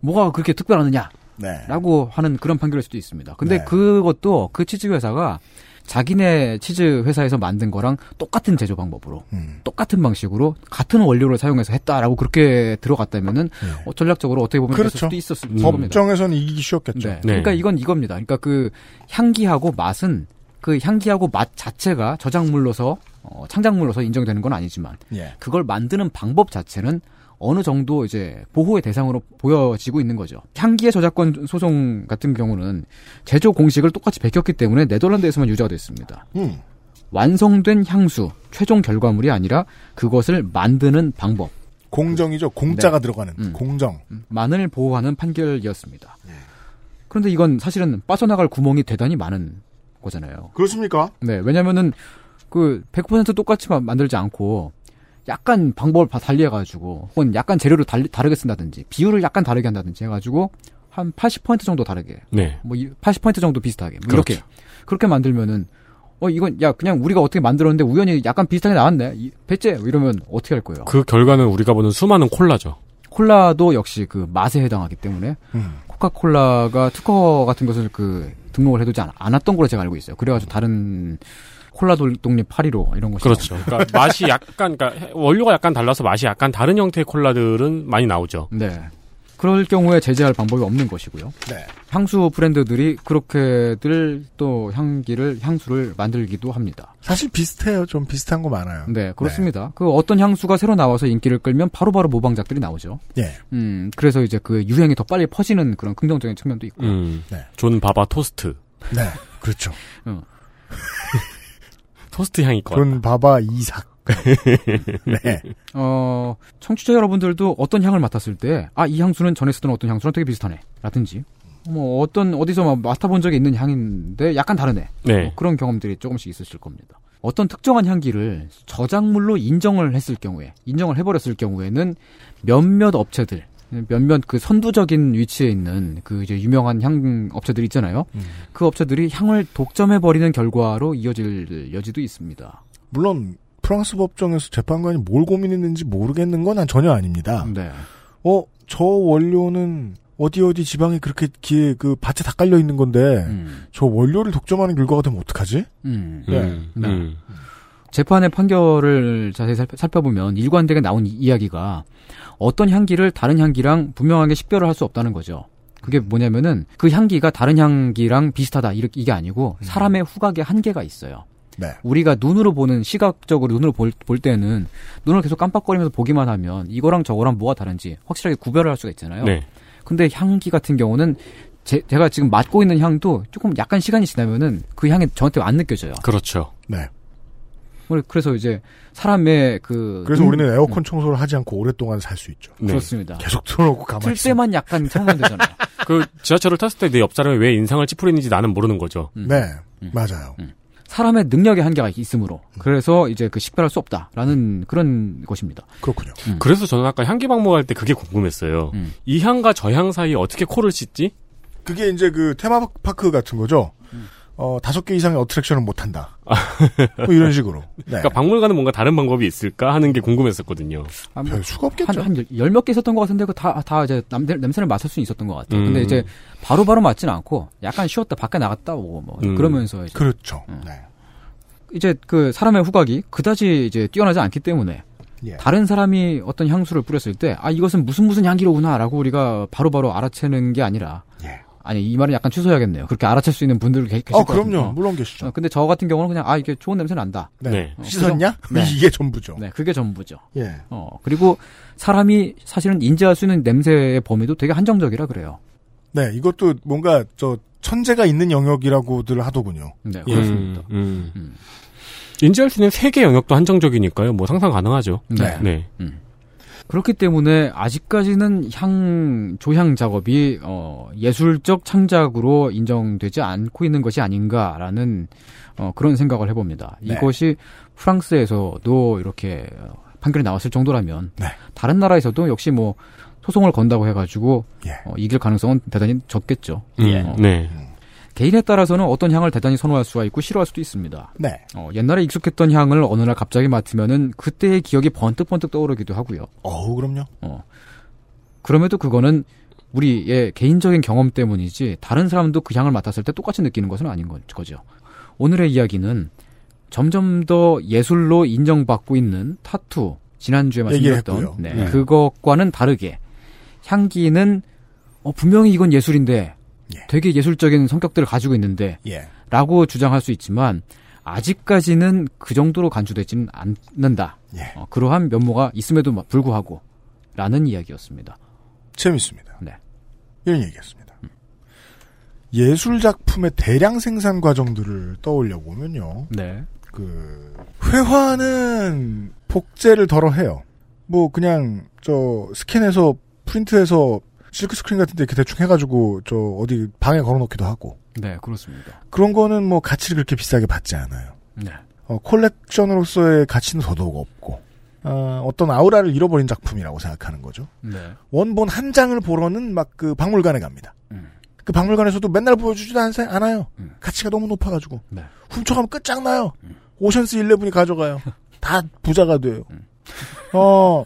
뭐가 그렇게 특별하느냐? 네. 라고 하는 그런 판결일 수도 있습니다. 근데 네. 그것도 그 치즈 회사가 자기네 치즈 회사에서 만든 거랑 똑같은 제조 방법으로 음. 똑같은 방식으로 같은 원료를 사용해서 했다라고 그렇게 들어갔다면은 어, 전략적으로 어떻게 보면 네. 그렇죠. 수도 있었을 겁니다. 법정에서는 이기기 쉬웠겠죠. 네. 그러니까 이건 이겁니다. 그러니까 그 향기하고 맛은 그 향기하고 맛 자체가 저작물로서 어, 창작물로서 인정되는 건 아니지만 예. 그걸 만드는 방법 자체는 어느 정도 이제 보호의 대상으로 보여지고 있는 거죠. 향기의 저작권 소송 같은 경우는 제조 공식을 똑같이 베꼈기 때문에 네덜란드에서만 유죄가 됐습니다. 음. 완성된 향수 최종 결과물이 아니라 그것을 만드는 방법 공정이죠. 공짜가 네. 들어가는 음. 공정. 만을 보호하는 판결이었습니다. 그런데 이건 사실은 빠져나갈 구멍이 대단히 많은 거잖아요. 그렇습니까? 네, 왜냐면은 그 100% 똑같이 마- 만들지 않고 약간 방법을 다 달리 해가지고 혹은 약간 재료를 달리, 다르게 쓴다든지 비율을 약간 다르게 한다든지 해가지고 한 80% 정도 다르게 네. 뭐80% 정도 비슷하게 뭐 그렇죠. 이렇게 그렇게 만들면은 어 이건 야 그냥 우리가 어떻게 만들었는데 우연히 약간 비슷하게 나왔네 이, 배째 이러면 어떻게 할 거예요? 그 결과는 우리가 보는 수많은 콜라죠. 콜라도 역시 그 맛에 해당하기 때문에 음. 코카콜라가 특허 같은 것을 그 등록을 해두지 않, 않았던 걸로 제가 알고 있어요. 그래가지고 다른 콜라 돌- 독립 815 이런 것이 그렇죠. 그러니까 맛이 약간, 그러니까 원료가 약간 달라서 맛이 약간 다른 형태의 콜라들은 많이 나오죠. 네. 그럴 경우에 제재할 방법이 없는 것이고요. 네. 향수 브랜드들이 그렇게들 또 향기를 향수를 만들기도 합니다. 사실 비슷해요. 좀 비슷한 거 많아요. 네, 그렇습니다. 그 어떤 향수가 새로 나와서 인기를 끌면 바로바로 모방작들이 나오죠. 예. 음, 그래서 이제 그 유행이 더 빨리 퍼지는 그런 긍정적인 측면도 있고. 음. 네. 존 바바 토스트. 네. 그렇죠. 어. 토스트 향이 거. 존 바바 이삭. 네. 어, 청취자 여러분들도 어떤 향을 맡았을 때, 아, 이 향수는 전에 쓰던 어떤 향수랑 되게 비슷하네. 라든지, 뭐, 어떤, 어디서 막 맡아본 적이 있는 향인데 약간 다르네. 네. 뭐 그런 경험들이 조금씩 있으실 겁니다. 어떤 특정한 향기를 저작물로 인정을 했을 경우에, 인정을 해버렸을 경우에는 몇몇 업체들, 몇몇 그 선두적인 위치에 있는 그 이제 유명한 향 업체들 있잖아요. 그 업체들이 향을 독점해 버리는 결과로 이어질 여지도 있습니다. 물론 프랑스 법정에서 재판관이 뭘 고민했는지 모르겠는 건난 전혀 아닙니다. 네. 어, 저 원료는 어디 어디 지방에 그렇게 기에 그 밭에 다 깔려 있는 건데 저 원료를 독점하는 결과가 되면 어떡하지? 음. 네. 음, 네. 음. 재판의 판결을 자세히 살펴- 살펴보면 일관되게 나온 이- 이야기가 어떤 향기를 다른 향기랑 분명하게 식별을 할 수 없다는 거죠. 그게 뭐냐면은 그 향기가 다른 향기랑 비슷하다 이렇게 이게 아니고 사람의 후각에 한계가 있어요. 네. 우리가 눈으로 보는 시각적으로 눈으로 볼, 볼 때는 눈을 계속 깜빡거리면서 보기만 하면 이거랑 저거랑 뭐가 다른지 확실하게 구별을 할 수가 있잖아요. 네. 근데 향기 같은 경우는 제, 제가 지금 맡고 있는 향도 조금 약간 시간이 지나면은 그 향이 저한테 안 느껴져요. 그렇죠. 네. 그래서 이제 사람의 그 그래서 눈- 우리는 에어컨 청소를 하지 않고 오랫동안 살 수 있죠. 네. 그렇습니다. 계속 틀어놓고 가만히 틀 때만 약간 참으면 되잖아요. 그 지하철을 탔을 때 내 옆 사람이 왜 인상을 찌푸리는지 나는 모르는 거죠. 음. 네, 맞아요. 사람의 능력의 한계가 있으므로 그래서 이제 그 식별할 수 없다라는 그런 것입니다. 그렇군요. 그래서 저는 아까 향기 방목할 때 그게 궁금했어요. 음. 이 향과 저 향 사이에 어떻게 코를 씻지? 그게 이제 그 테마파크 같은 거죠. 어, 다섯 개 이상의 어트랙션은 못 한다. 뭐 이런 식으로. 네. 그러니까 박물관은 뭔가 다른 방법이 있을까 하는 게 궁금했었거든요. 아, 뭐 별 수가 없겠죠. 한 열 몇 개 있었던 것 같은데 그 다 다 이제 남, 냄새를 맡을 수 있었던 것 같아요. 근데 음. 이제 바로바로 맡지는 않고 약간 쉬었다 밖에 나갔다 오고 뭐 음. 그러면서 이제 그렇죠. 음. 네. 이제 그 사람의 후각이 그다지 이제 뛰어나지 않기 때문에 예. 다른 사람이 어떤 향수를 뿌렸을 때 아 이것은 무슨 무슨 향기로구나라고 우리가 바로바로 알아채는 게 아니라 아니 이 말은 약간 취소해야겠네요. 그렇게 알아챌 수 있는 분들 계, 계실 어. 그럼요. 물론 계시죠. 어, 근데 저 같은 경우는 그냥 아 이게 좋은 냄새 난다. 네. 어, 씻었냐? 네. 이게 전부죠. 네, 그게 전부죠. 예. 어 그리고 사람이 사실은 인지할 수 있는 냄새의 범위도 되게 한정적이라 그래요. 네, 이것도 뭔가 저 천재가 있는 영역이라고들 하더군요. 네, 그렇습니다. 음. 인지할 수 있는 세계 영역도 한정적이니까요. 뭐 상상 가능하죠. 네. 네. 그렇기 때문에 아직까지는 향 조향 작업이 어, 예술적 창작으로 인정되지 않고 있는 것이 아닌가라는 어, 그런 생각을 해봅니다. 네. 이것이 프랑스에서도 이렇게 어, 판결이 나왔을 정도라면 네. 다른 나라에서도 역시 뭐 소송을 건다고 해가지고 어, 이길 가능성은 대단히 적겠죠. 음, 어, 네. 개인에 따라서는 어떤 향을 대단히 선호할 수가 있고 싫어할 수도 있습니다. 네. 어, 옛날에 익숙했던 향을 어느 날 갑자기 맡으면은 그때의 기억이 번뜩번뜩 떠오르기도 하고요. 어우, 그럼요. 어. 그럼에도 그거는 우리의 개인적인 경험 때문이지 다른 사람도 그 향을 맡았을 때 똑같이 느끼는 것은 아닌 거- 거죠. 오늘의 이야기는 점점 더 예술로 인정받고 있는 타투 지난주에 말씀드렸던. 네, 네. 그것과는 다르게 향기는 어, 분명히 이건 예술인데 되게 예술적인 성격들을 가지고 있는데 예. 라고 주장할 수 있지만 아직까지는 그 정도로 간주되지는 않는다. 예. 어, 그러한 면모가 있음에도 불구하고 라는 이야기였습니다. 재밌습니다. 네. 이런 얘기였습니다. 예술 작품의 대량 생산 과정들을 떠올려 보면요. 네. 그 회화는 복제를 덜어 해요. 뭐 그냥 저 스캔해서 프린트해서 실크 스크린 같은 데 이렇게 대충 해가지고 저 어디 방에 걸어놓기도 하고 네, 그렇습니다. 그런 거는 뭐 가치를 그렇게 비싸게 받지 않아요. 네. 어, 콜렉션으로서의 가치는 더더욱 없고 어, 어떤 아우라를 잃어버린 작품이라고 생각하는 거죠. 네. 원본 한 장을 보러는 막 그 박물관에 갑니다. 그 박물관에서도 맨날 보여주지도 않- 않아요. 가치가 너무 높아가지고 네. 훔쳐가면 끝장나요. 오션스 11이 가져가요. 다 부자가 돼요. 어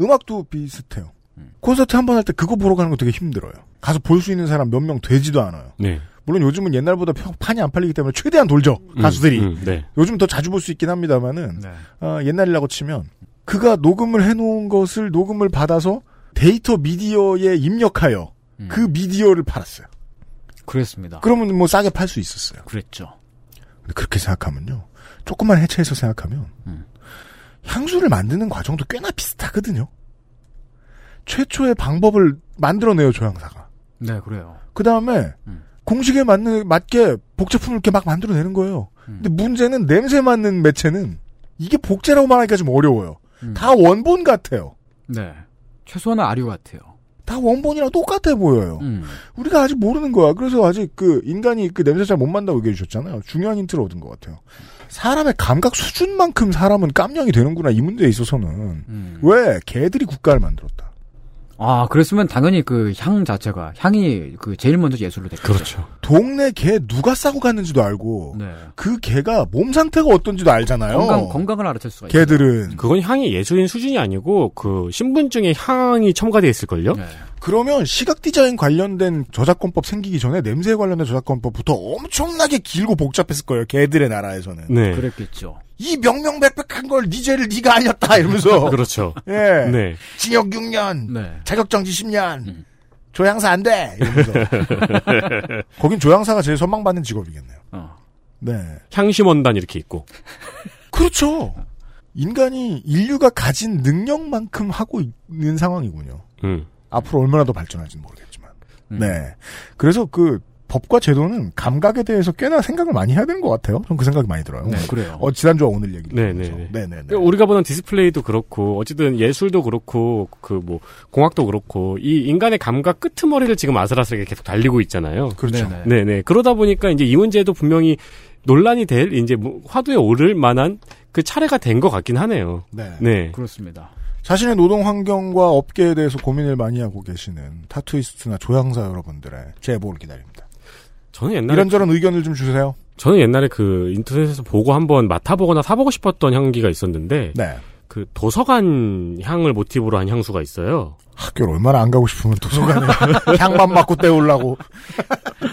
음악도 비슷해요. 콘서트 한 번 할 때 그거 보러 가는 거 되게 힘들어요. 가서 볼 수 있는 사람 몇 명 되지도 않아요. 네. 물론 요즘은 옛날보다 펴- 판이 안 팔리기 때문에 최대한 돌죠 음, 가수들이. 음, 네. 요즘 더 자주 볼 수 있긴 합니다만은 네. 어, 옛날이라고 치면 그가 녹음을 해놓은 것을 녹음을 받아서 데이터 미디어에 입력하여 그 미디어를 팔았어요. 그랬습니다. 그러면 뭐 싸게 팔 수 있었어요. 그랬죠. 근데 그렇게 생각하면요. 조금만 해체해서 생각하면 음. 향수를 만드는 과정도 꽤나 비슷하거든요. 최초의 방법을 만들어내요 조향사가. 네, 그래요. 그 다음에 공식에 맞는 맞게 복제품을 이렇게 막 만들어내는 거예요. 근데 문제는 냄새 맡는 매체는 이게 복제라고 말하기가 좀 어려워요. 다 원본 같아요. 네. 최소한 아류 같아요. 다 원본이랑 똑같아 보여요. 음. 우리가 아직 모르는 거야. 그래서 아직 그 인간이 그 냄새 잘 못 만다고 얘기해 주셨잖아요. 중요한 힌트를 얻은 것 같아요. 사람의 감각 수준만큼 사람은 깜냥이 되는구나 이 문제에 있어서는 음. 왜 개들이 국가를 만들었다. 아, 그랬으면 당연히 그 향 자체가 향이 그 제일 먼저 예술로 됐죠. 그렇죠. 동네 개 누가 싸고 갔는지도 알고 네. 그 개가 몸 상태가 어떤지도 알잖아요. 건강 건강을 알아챌 수가 있죠. 개들은 그건 향이 예술인 수준이 아니고 그 신분증에 향이 첨가돼 있을 걸요? 네. 그러면 시각 디자인 관련된 저작권법 생기기 전에 냄새에 관련된 저작권법부터 엄청나게 길고 복잡했을 거예요. 개들의 나라에서는. 네. 그랬겠죠. 이 명명백백한 걸 니제를 네가 알렸다 이러면서 그렇죠. 예. 네. 징역 6년, 네. 자격 정지 10년, 조향사 안 돼! 이러면서. 거긴 조향사가 제일 선망받는 직업이겠네요. 어. 네. 향심원단 이렇게 있고. 그렇죠. 인간이 인류가 가진 능력만큼 하고 있는 상황이군요. 음. 앞으로 얼마나 더 발전할지는 모르겠지만. 음. 네. 그래서 그 법과 제도는 감각에 대해서 꽤나 생각을 많이 해야 되는 것 같아요. 전 그 생각이 많이 들어요. 네, 그래요. 어, 지난주와 오늘 얘기. 네네네. 네네네. 우리가 보는 디스플레이도 그렇고 어쨌든 예술도 그렇고 그 뭐 공학도 그렇고 이 인간의 감각 끄트머리를 지금 아슬아슬하게 계속 달리고 있잖아요. 그렇죠. 네네. 네네. 그러다 보니까 이제 이 문제도 분명히 논란이 될 이제 뭐 화두에 오를 만한 그 차례가 된 것 같긴 하네요. 네. 네. 그렇습니다. 자신의 노동 환경과 업계에 대해서 고민을 많이 하고 계시는 타투이스트나 조향사 여러분들의 제보를 기다립니다. 저는 옛날에 이런저런 의견을 좀 주세요. 저는 옛날에 그 인터넷에서 보고 한번 맡아보거나 사보고 싶었던 향기가 있었는데 네. 그 도서관 향을 모티브로 한 향수가 있어요. 학교를 얼마나 안 가고 싶으면 도서관에 향만 맡고 때우려고.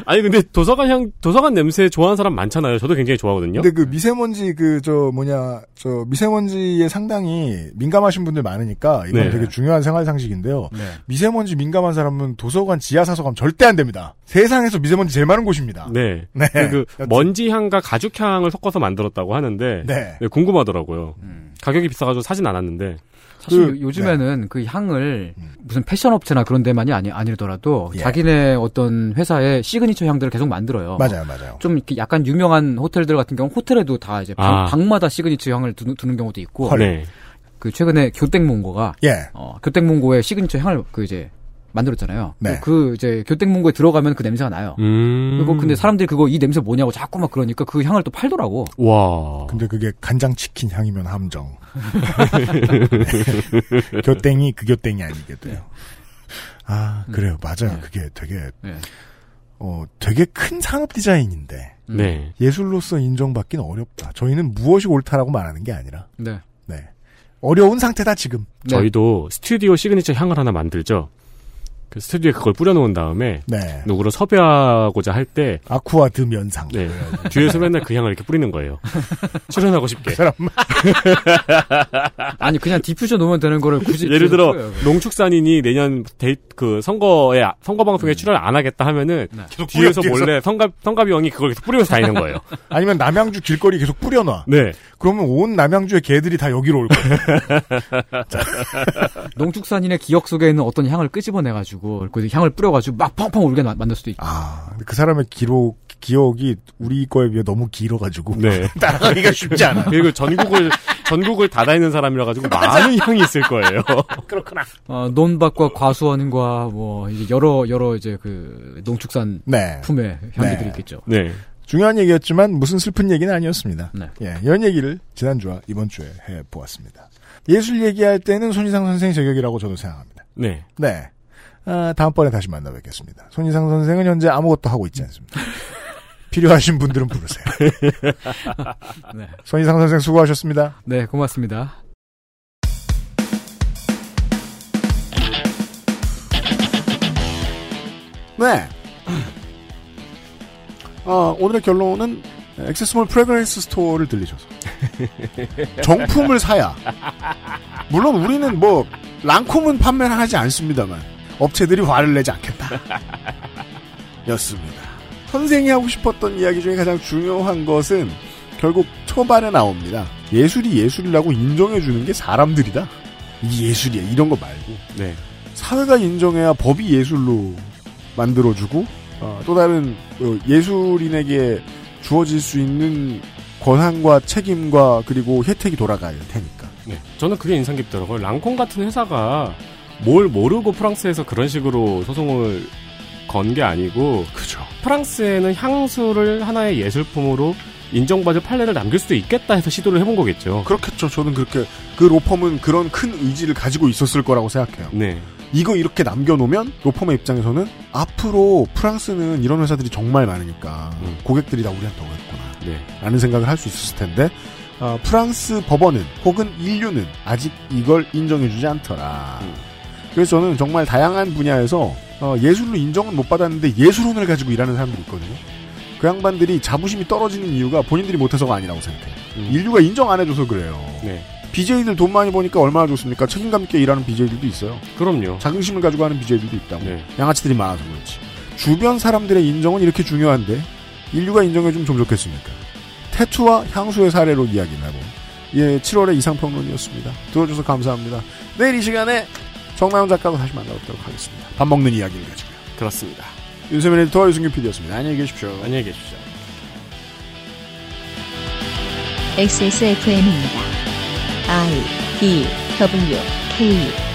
아니 근데 도서관 향 도서관 냄새 좋아하는 사람 많잖아요. 저도 굉장히 좋아하거든요. 근데 그 미세먼지 그 저 뭐냐 저 미세먼지에 상당히 민감하신 분들 많으니까 이건 네. 되게 중요한 생활 상식인데요. 네. 미세먼지 민감한 사람은 도서관 지하 사서 가면 절대 안 됩니다. 세상에서 미세먼지 제일 많은 곳입니다. 네. 네. 그 먼지 향과 가죽 향을 섞어서 만들었다고 하는데 네. 네, 궁금하더라고요. 가격이 비싸가지고 사진 않았는데 사실 그, 요즘에는 그 향을 무슨 패션 업체나 그런 데만이 아니, 아니더라도 예. 자기네 어떤 회사의 시그니처 향들을 계속 만들어요. 맞아요, 맞아요. 좀 이렇게 약간 유명한 호텔들 같은 경우 호텔에도 다 이제 방, 아. 방 마다 시그니처 향을 두는, 두는 경우도 있고. 헐. 네. 그 최근에 교땡문고가 예. 어, 교땡문고의 시그니처 향을 그 이제 만들었잖아요. 네. 그 이제 교땡문고에 들어가면 그 냄새가 나요. 음. 그리고 근데 사람들이 그거 이 냄새 뭐냐고 자꾸 막 그러니까 그 향을 또 팔더라고. 와. 근데 그게 간장 치킨 향이면 함정. 교땡이 그 교땡이 아니게 돼요. 아 그래요, 맞아요. 그게 되게 네. 어 되게 큰 산업 디자인인데 네. 예술로서 인정받기는 어렵다. 저희는 무엇이 옳다라고 말하는 게 아니라 네. 네 어려운 상태다 지금. 저희도 스튜디오 시그니처 향을 하나 만들죠. 그 스튜디오에 그걸 뿌려놓은 다음에 네. 누구를 섭외하고자 할 때 Aqua de 면상. 네. 뒤에서 맨날 그 향을 이렇게 뿌리는 거예요. 출연하고 싶게. 그 사람 아니 그냥 디퓨저 놓으면 되는 거를 굳이 예를 들어 뿌려요. 농축산인이 내년 데이 그 선거에 선거 방송에 출연 안 하겠다 하면은 계속 뒤에서 뿌려. 몰래 성갑 성갑이 형이 그걸 계속 뿌리면서 다니는 거예요. 아니면 남양주 길거리 계속 뿌려놔. 네. 그러면 온 남양주의 개들이 다 여기로 올 거예요. 농축산인의 기억 속에 있는 어떤 향을 끄집어내가지고 그 향을 뿌려가지고 막 펑펑 울게 마- 만들 수도 있고. 아, 근데 그 사람의 기록 기억이 우리 거에 비해 너무 길어가지고 네. 따라가기가 쉽지 않아. 그리고 전국을 전국을 다 다니는 사람이라 가지고 많은 향이 있을 거예요. 그렇구나. 어, 논밭과 과수원과 뭐 이제 여러 여러 이제 그 농축산 네. 품의 향기들이 네. 있겠죠. 네. 중요한 얘기였지만 무슨 슬픈 얘기는 아니었습니다. 네. 예, 이런 얘기를 지난주와 이번 주에 해 보았습니다. 예술 얘기할 때는 손희상 선생 제격이라고 저도 생각합니다. 네. 네. 아, 다음번에 다시 만나 뵙겠습니다. 손희상 선생은 현재 아무것도 하고 있지 않습니다. 필요하신 분들은 부르세요. 네. 손희상 선생 수고하셨습니다. 네, 고맙습니다. 네. 어, 오늘의 결론은 액세스몰 fragrance store를 들리셔서 정품을 사야 물론 우리는 뭐 랑콤은 판매를 하지 않습니다만 업체들이 화를 내지 않겠다 였습니다 선생이 하고 싶었던 이야기 중에 가장 중요한 것은 결국 초반에 나옵니다 예술이 예술이라고 인정해주는 게 사람들이다 이 예술이야 이런 거 말고 네. 사회가 인정해야 법이 예술로 만들어주고 어, 또 다른 어, 예술인에게 주어질 수 있는 권한과 책임과 그리고 혜택이 돌아갈 테니까. 네. 저는 그게 인상 깊더라고요. 랑콩 같은 회사가 뭘 모르고 프랑스에서 그런 식으로 소송을 건 게 아니고 그죠. 프랑스에는 향수를 하나의 예술품으로 인정받을 판례를 남길 수도 있겠다 해서 시도를 해본 거겠죠. 그렇겠죠. 저는 그렇게 그 로펌은 그런 큰 의지를 가지고 있었을 거라고 생각해요. 네. 이거 이렇게 남겨놓으면 로펌의 입장에서는 앞으로 프랑스는 이런 회사들이 정말 많으니까 고객들이 다 우리한테 오겠구나. 네. 라는 생각을 할 수 있었을 텐데 어, 프랑스 법원은 혹은 인류는 아직 이걸 인정해주지 않더라. 그래서 저는 정말 다양한 분야에서 어, 예술로 인정은 못 받았는데 예술혼을 가지고 일하는 사람들이 있거든요. 그 양반들이 자부심이 떨어지는 이유가 본인들이 못해서가 아니라고 생각해요. 인류가 인정 안 해줘서 그래요. 네. BJ들 돈 많이 버니까 얼마나 좋습니까? 책임감 있게 일하는 BJ들도 있어요. 그럼요. 자긍심을 가지고 하는 BJ들도 있다고. 네. 양아치들이 많아서 그렇지. 주변 사람들의 인정은 이렇게 중요한데 인류가 인정해주면 좀 좋겠습니까? 태투와 향수의 사례로 이야기를 하고 예, 7월의 이상평론이었습니다. 들어줘서 감사합니다. 내일 이 시간에 정나영 작가도 다시 만나뵙도록 하겠습니다. 밥 먹는 이야기를 가지고요. 그렇습니다. 윤세민 에디터와 유승균 PD였습니다. 안녕히 계십시오. 안녕히 계십시오. XSFM입니다. I D W K